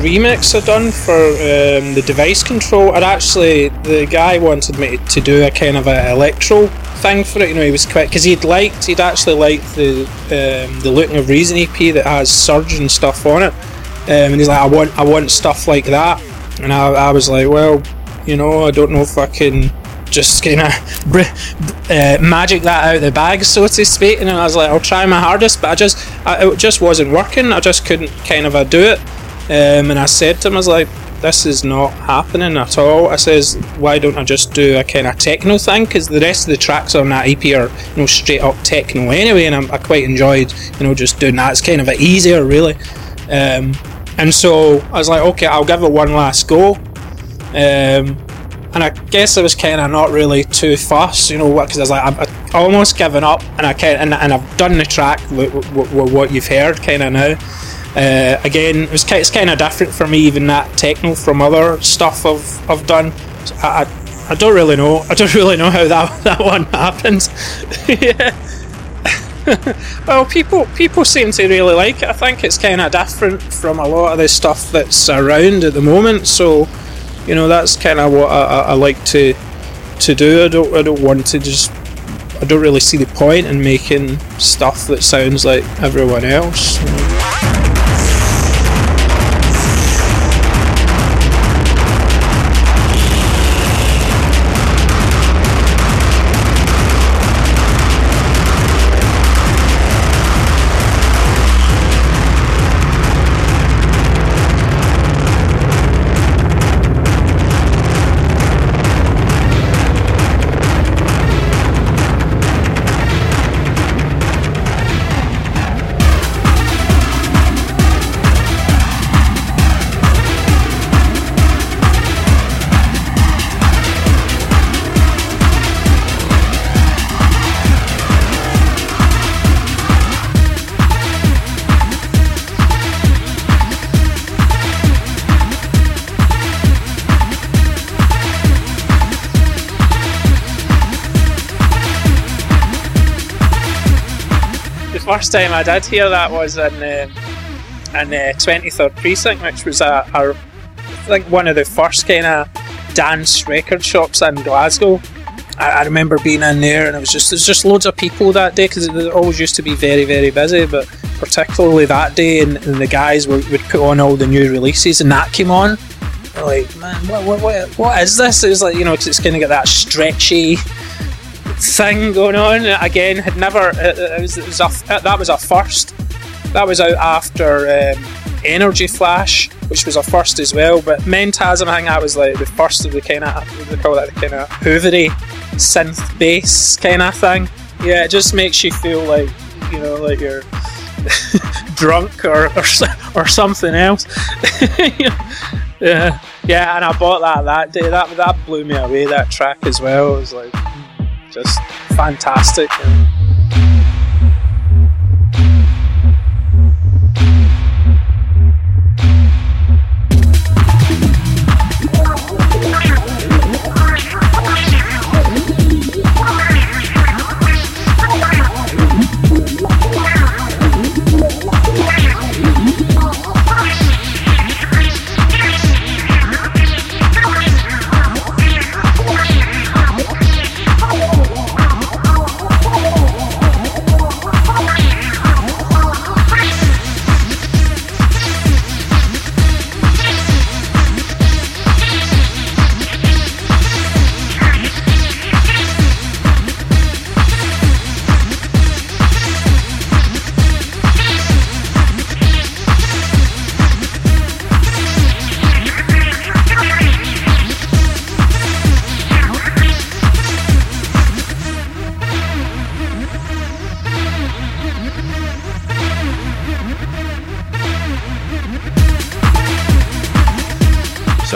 D: Remix I done for um, the device control, and actually the guy wanted me to do a kind of a electro thing for it. You know, he was quite because he'd liked, he'd actually liked the um, the Looting of Reason EP that has Surge and stuff on it, um, and he's like, I want, I want stuff like that, and I, I was like, well, you know, I don't know if I can just kind of uh, magic that out of the bag, so to speak. And I was like, I'll try my hardest, but I just, I, it just wasn't working. I just couldn't kind of uh, do it. Um, and I said to him, I was like, this is not happening at all. I says, why don't I just do a kind of techno thing? Because the rest of the tracks on that EP are, you know, straight up techno anyway, and I'm, I quite enjoyed, you know, just doing that. It's kind of easier, really. Um, and so I was like, okay, I'll give it one last go. Um, and I guess I was kind of not really too fussed, you know, because I was like, I'm, I'm almost given up, and I kind and, and I've done the track with what you've heard, kind of now. Uh, again, it was it's kind of different for me, even that techno from other stuff I've I've done. I, I, I don't really know. I don't really know how that that one happens. well, people people seem to really like it. I think it's kind of different from a lot of the stuff that's around at the moment. So, you know, that's kind of what I, I, I like to to do. I don't I don't want to just. I don't really see the point in making stuff that sounds like everyone else. First time I did hear that was in um, in uh, 23rd Precinct, which was a, a I think one of the first kind of dance record shops in Glasgow. I, I remember being in there, and it was just there's just loads of people that day because it always used to be very very busy, but particularly that day, and, and the guys would, would put on all the new releases, and that came on. Like, man, what, what, what, what is this? It was like, you know, 'cause it's kind of got that stretchy thing going on. Again, had never, it, it was, it was a, that was a first. That was out after um, Energy Flash, which was a first as well. But Mentasm, I think that was like the first of the kind of, they call that, the kind of hoovery synth bass kind of thing. Yeah, it just makes you feel like, you know, like you're drunk or, or, or something else. yeah, yeah, and I bought that that day. That that blew me away. That track as well. It was like hmm. Just fantastic. And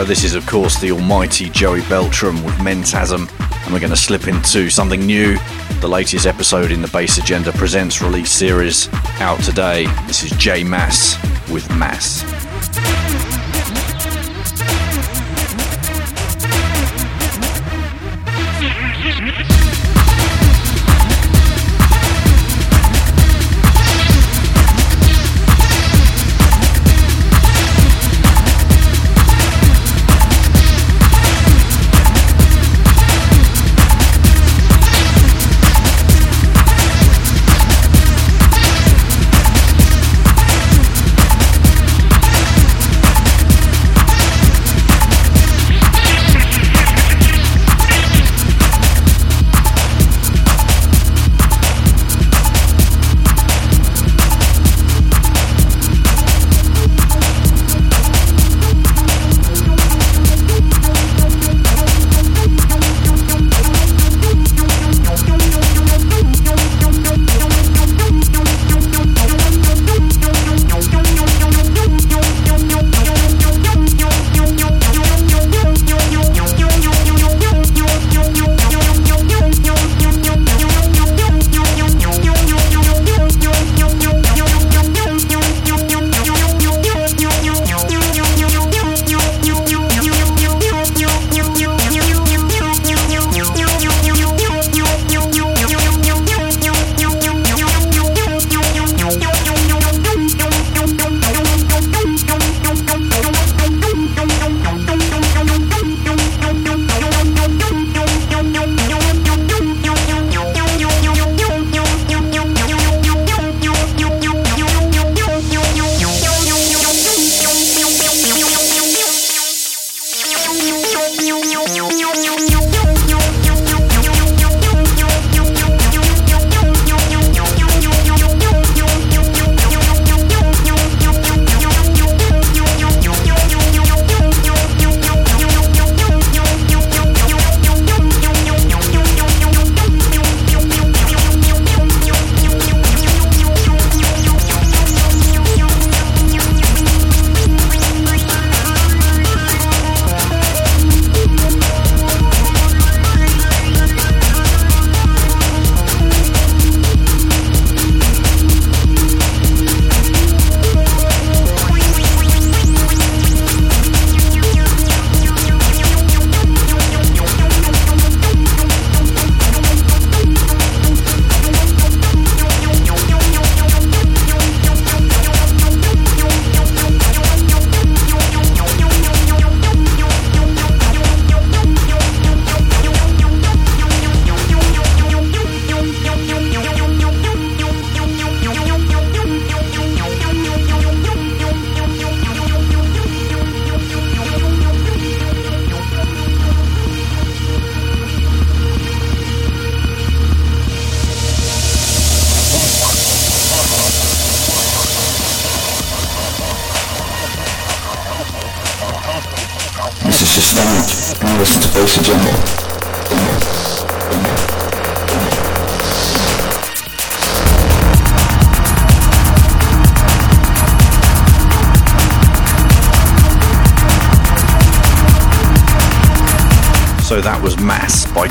C: So this is, of course, the almighty Joey Beltram with Mentasm, and we're going to slip into something new. The latest episode in the Bass Agenda Presents release series out today. This is Jay Mass with Mass.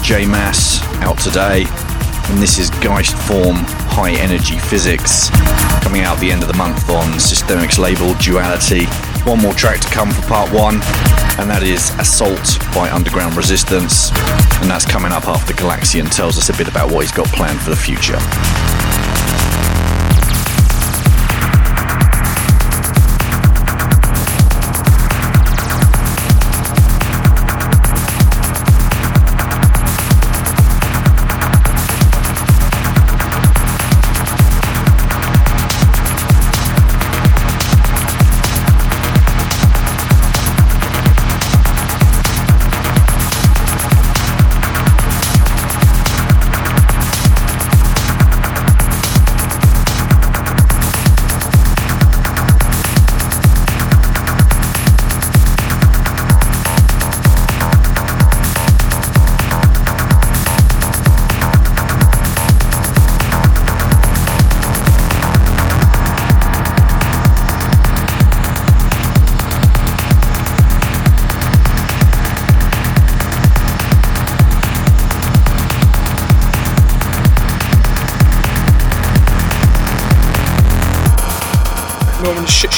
C: Jay Mass out today. And this is Geistform High Energy Physics coming out at the end of the month on Systemic's label Duality. One more track to come for part one, and that is Assault by Underground Resistance. And that's coming up after Galaxian tells us a bit about what he's got planned for the future.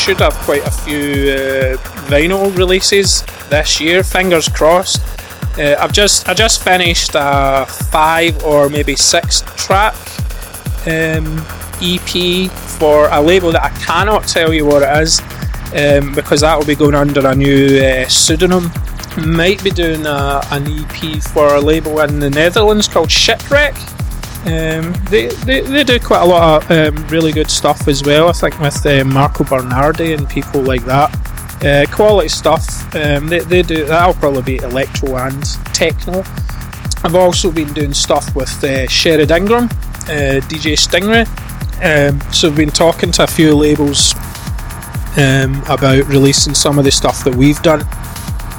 D: Should have quite a few uh, vinyl releases this year. Fingers crossed. Uh, I've just I just finished a five or maybe six track um, EP for a label that I cannot tell you what it is um, because that will be going under a new uh, pseudonym. Might be doing a, an EP for a label in the Netherlands called Shipwrec. Um, they, they, they do quite a lot of um, really good stuff as well. I think with uh, Marco Bernardi and people like that. Uh, quality stuff. Um, they, they do that'll probably be electro and techno. I've also been doing stuff with uh, Sherard Ingram, uh, DJ Stingray. Um, so I've been talking to a few labels um, about releasing some of the stuff that we've done.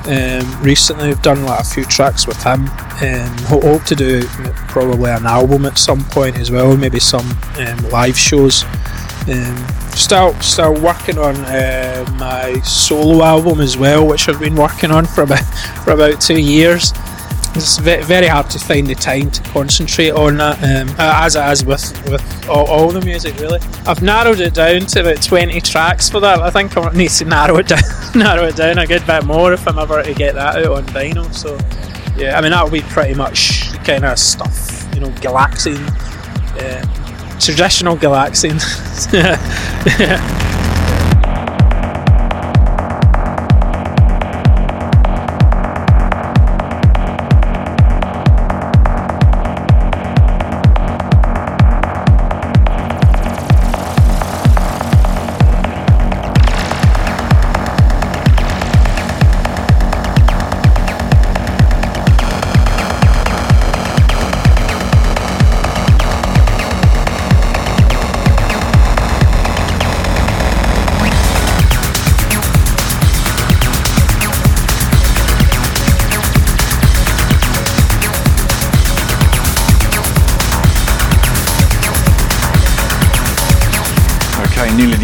D: Um, recently, I've done like a few tracks with him. Um, ho- hope to do probably an album at some point as well, maybe some um, live shows. Um, still, still working on uh, my solo album as well, which I've been working on for about for about two years. It's very hard to find the time to concentrate on that, um, as it is with with all, all the music. Really, I've narrowed it down to about twenty tracks for that. I think I need to narrow it down, narrow it down a good bit more if I'm ever to get that out on vinyl. So, yeah, I mean that'll be pretty much the kind of stuff, you know, Galaxian, uh, traditional Galaxian.
C: Okay,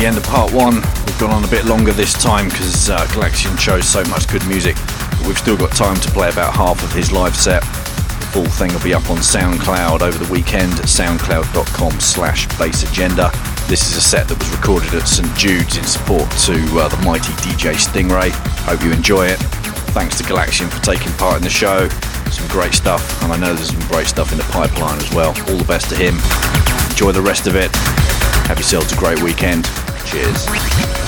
C: the end of part one. We've gone on a bit longer this time because uh, Galaxian chose so much good music. But we've still got time to play about half of his live set. The full thing will be up on SoundCloud over the weekend at soundcloud.com slash bass agenda. This is a set that was recorded at St Jude's in support to uh, the mighty DJ Stingray. Hope you enjoy it. Thanks to Galaxian for taking part in the show. Some great stuff, and I know there's some great stuff in the pipeline as well. All the best to him. Enjoy the rest of it. Have yourselves a great weekend. Cheers.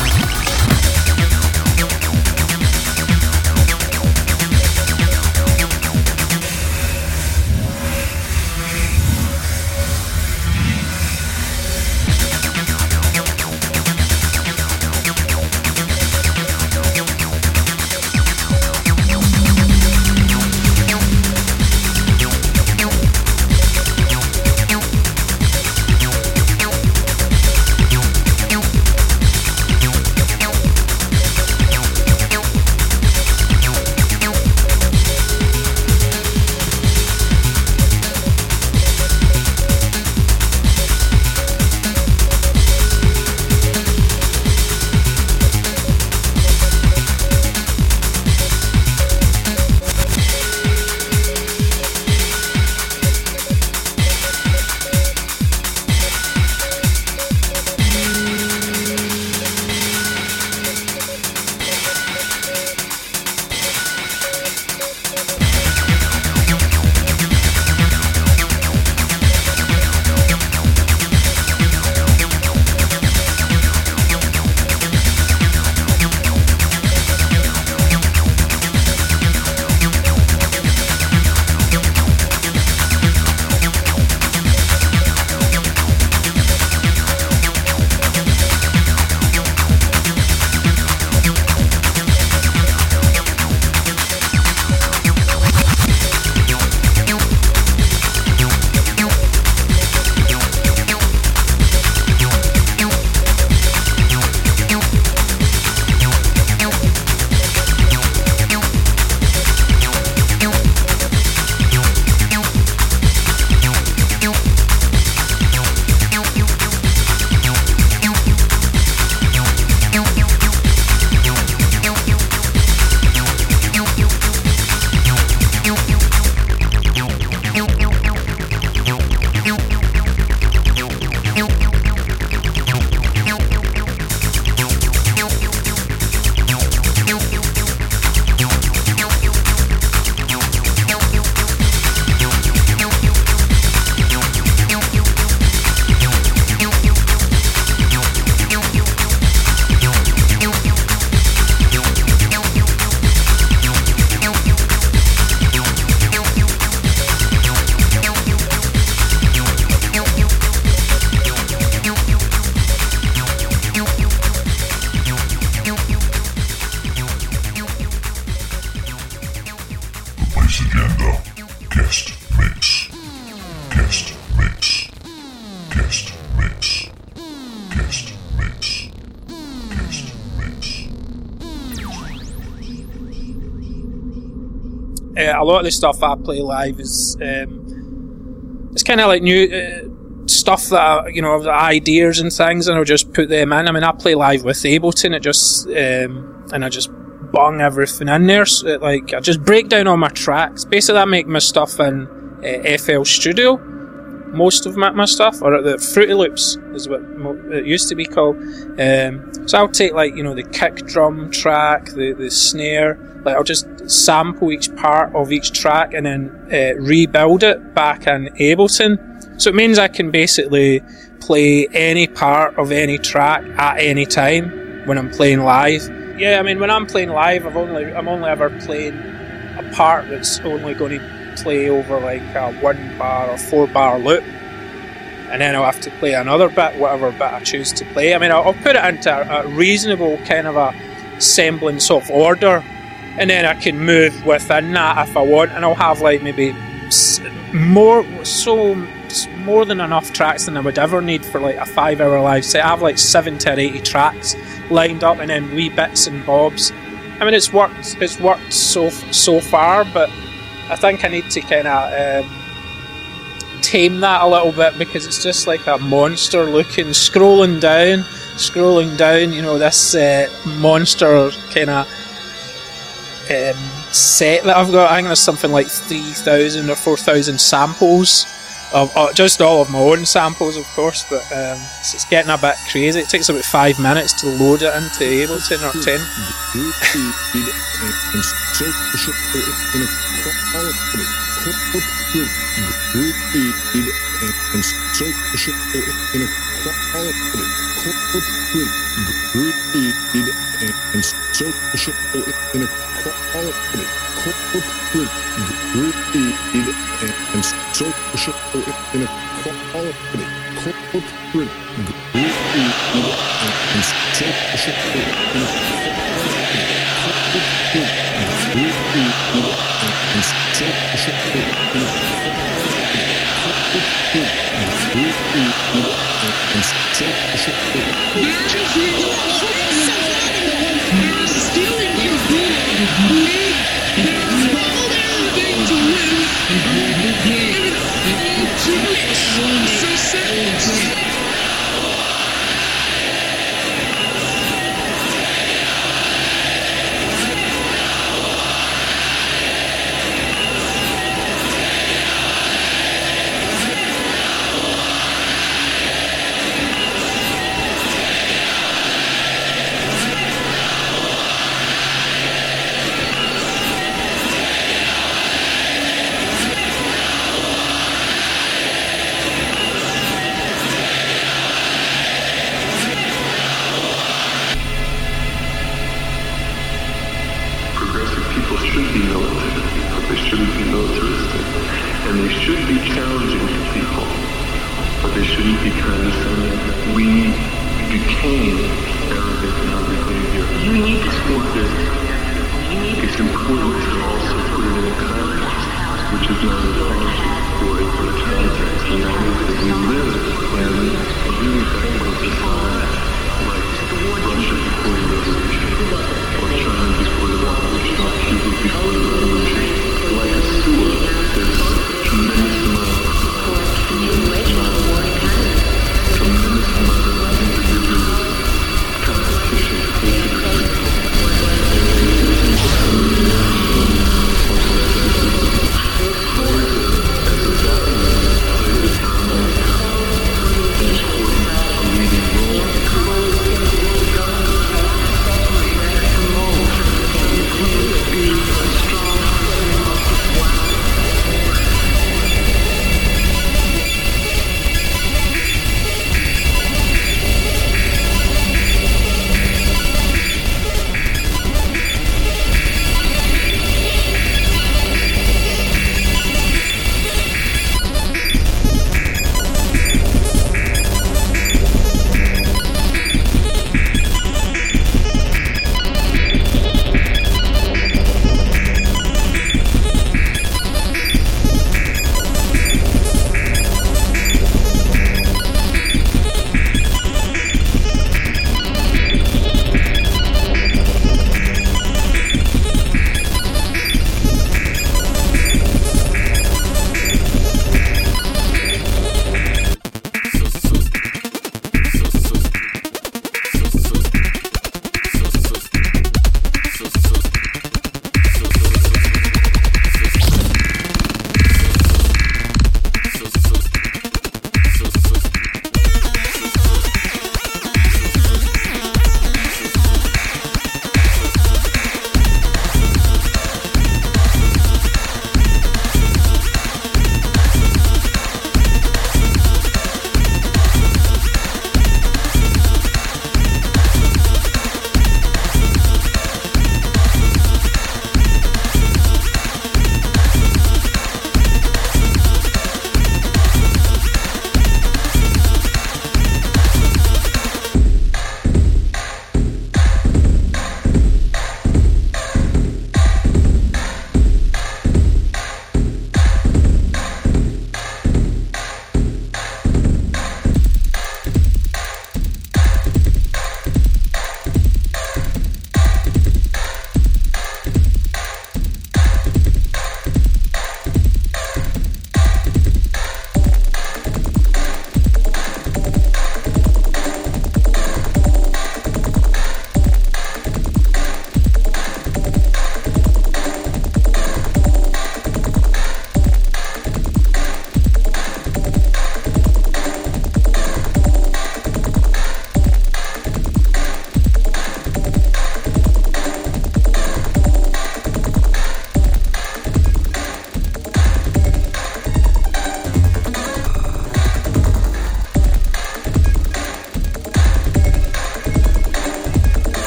D: The stuff I play live is um, it's kind of like new uh, stuff that you know ideas and things, and I'll just put them in. I mean, I play live with Ableton, it just um, and I just bung everything in there. So, like I just break down all my tracks. Basically, I make my stuff in uh, FL Studio. Most of my, my stuff, or the Fruity Loops is what it used to be called. Um, so I'll take like you know the kick drum track, the the snare. Like I'll just sample each part of each track and then uh, rebuild it back in Ableton. So it means I can basically play any part of any track at any time when I'm playing live. Yeah, I mean when I'm playing live, I've only I'm only ever playing a part that's only going to play over like a one bar or four bar loop, and then I'll have to play another bit, whatever bit I choose to play. I mean, I'll, I'll put it into a, a, reasonable kind of a semblance of order, and then I can move within that if I want, and I'll have like maybe more so more than enough tracks than I would ever need for like a five hour live set. I have like seventy or eighty tracks lined up, and then wee bits and bobs. I mean, it's worked. It's worked so so far, but I think I need to kind of um, tame that a little bit because it's just like a monster looking, scrolling down, scrolling down. You know, this uh, monster kind of um, set that I've got. I think there's something like 3,000 or 4,000 samples. Of, uh, just all of my own samples, of course, but um, it's, it's, getting a bit crazy. It takes about five minutes to load it into Ableton or
F: 10. and social inequality, corporate greed
K: and social inequality, corporate greed and social inequality. Yeah,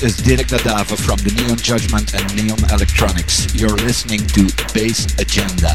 L: Is Dirk Da Davo from the Neon Judgement and Neon Electronics. You're listening to Bass Agenda.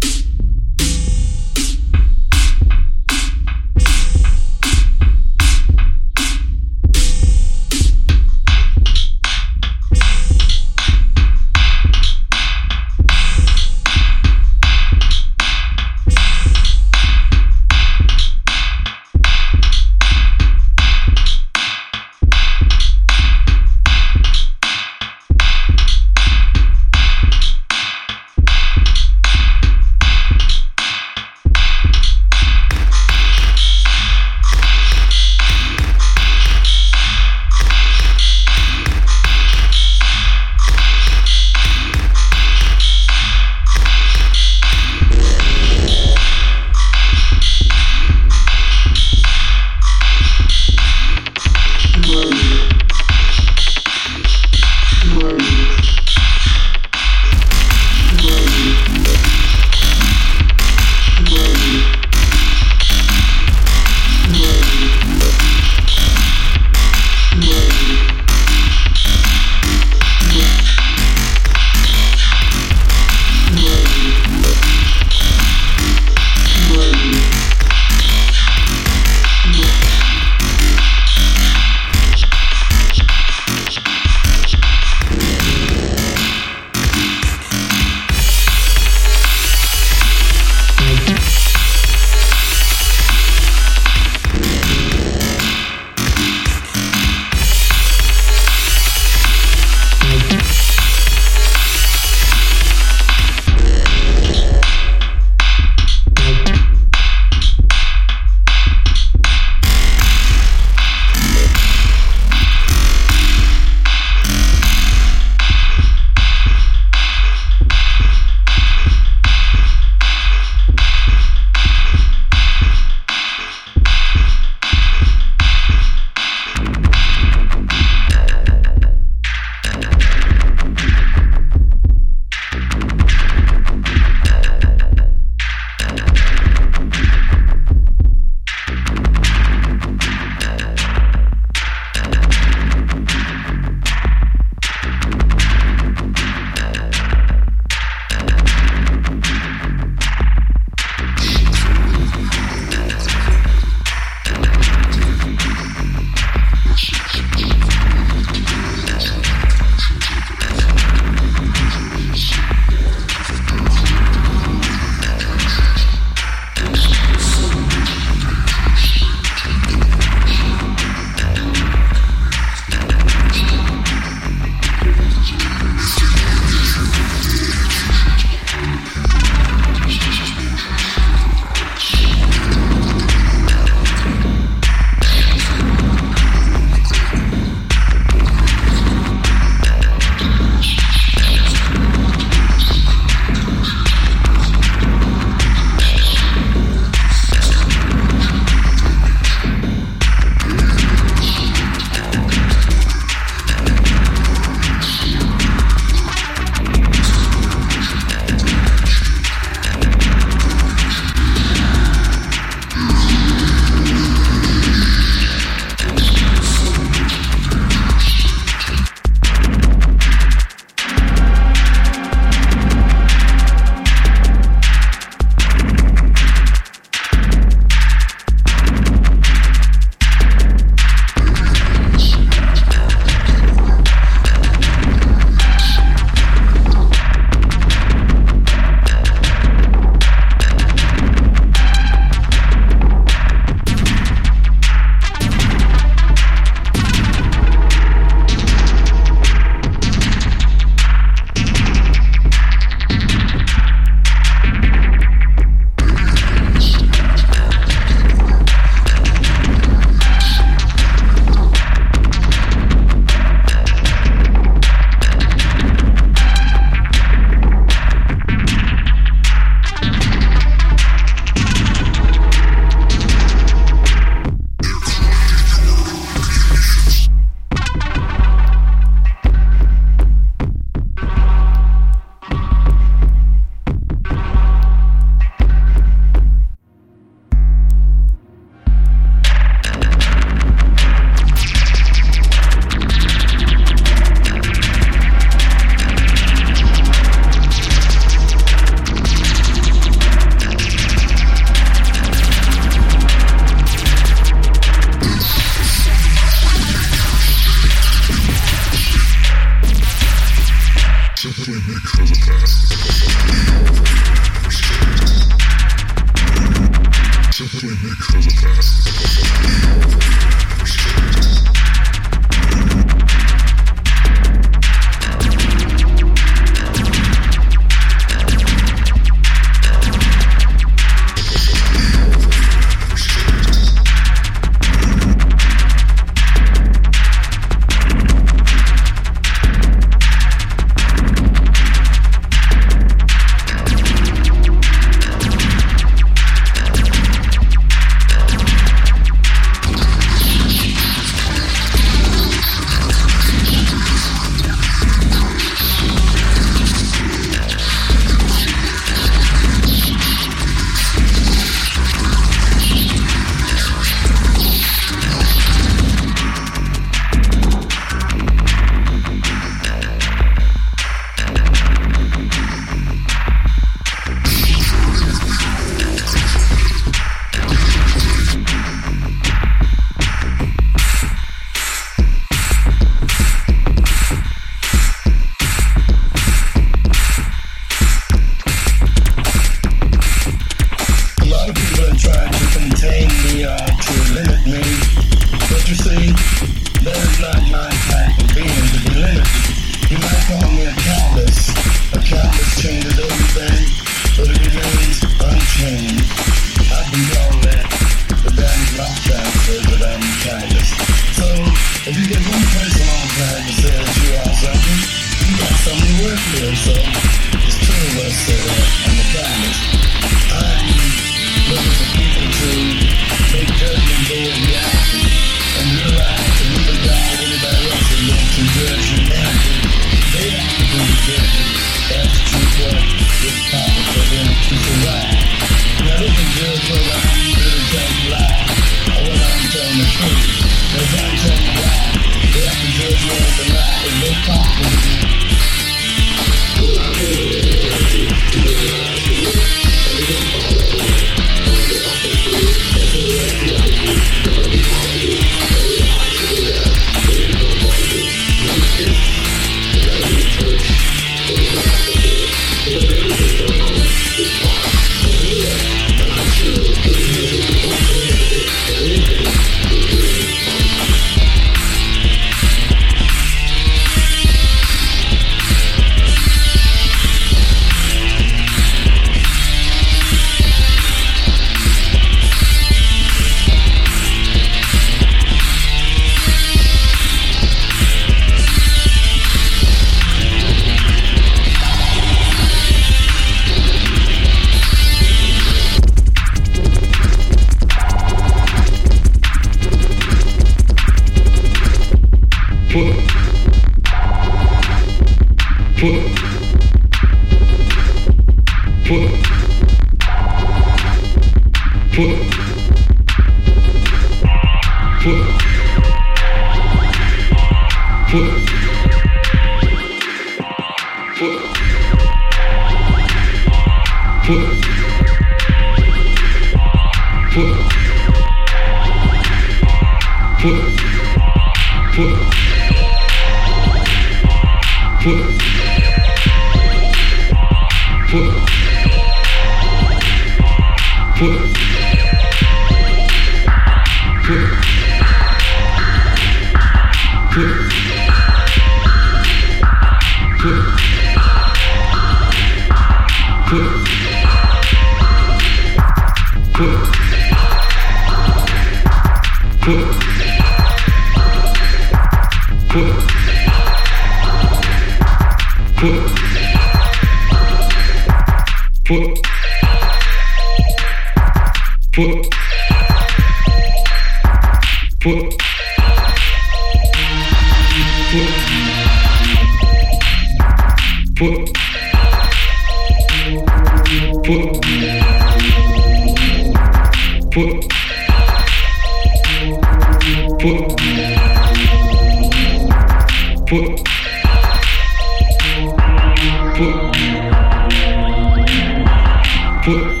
L: 我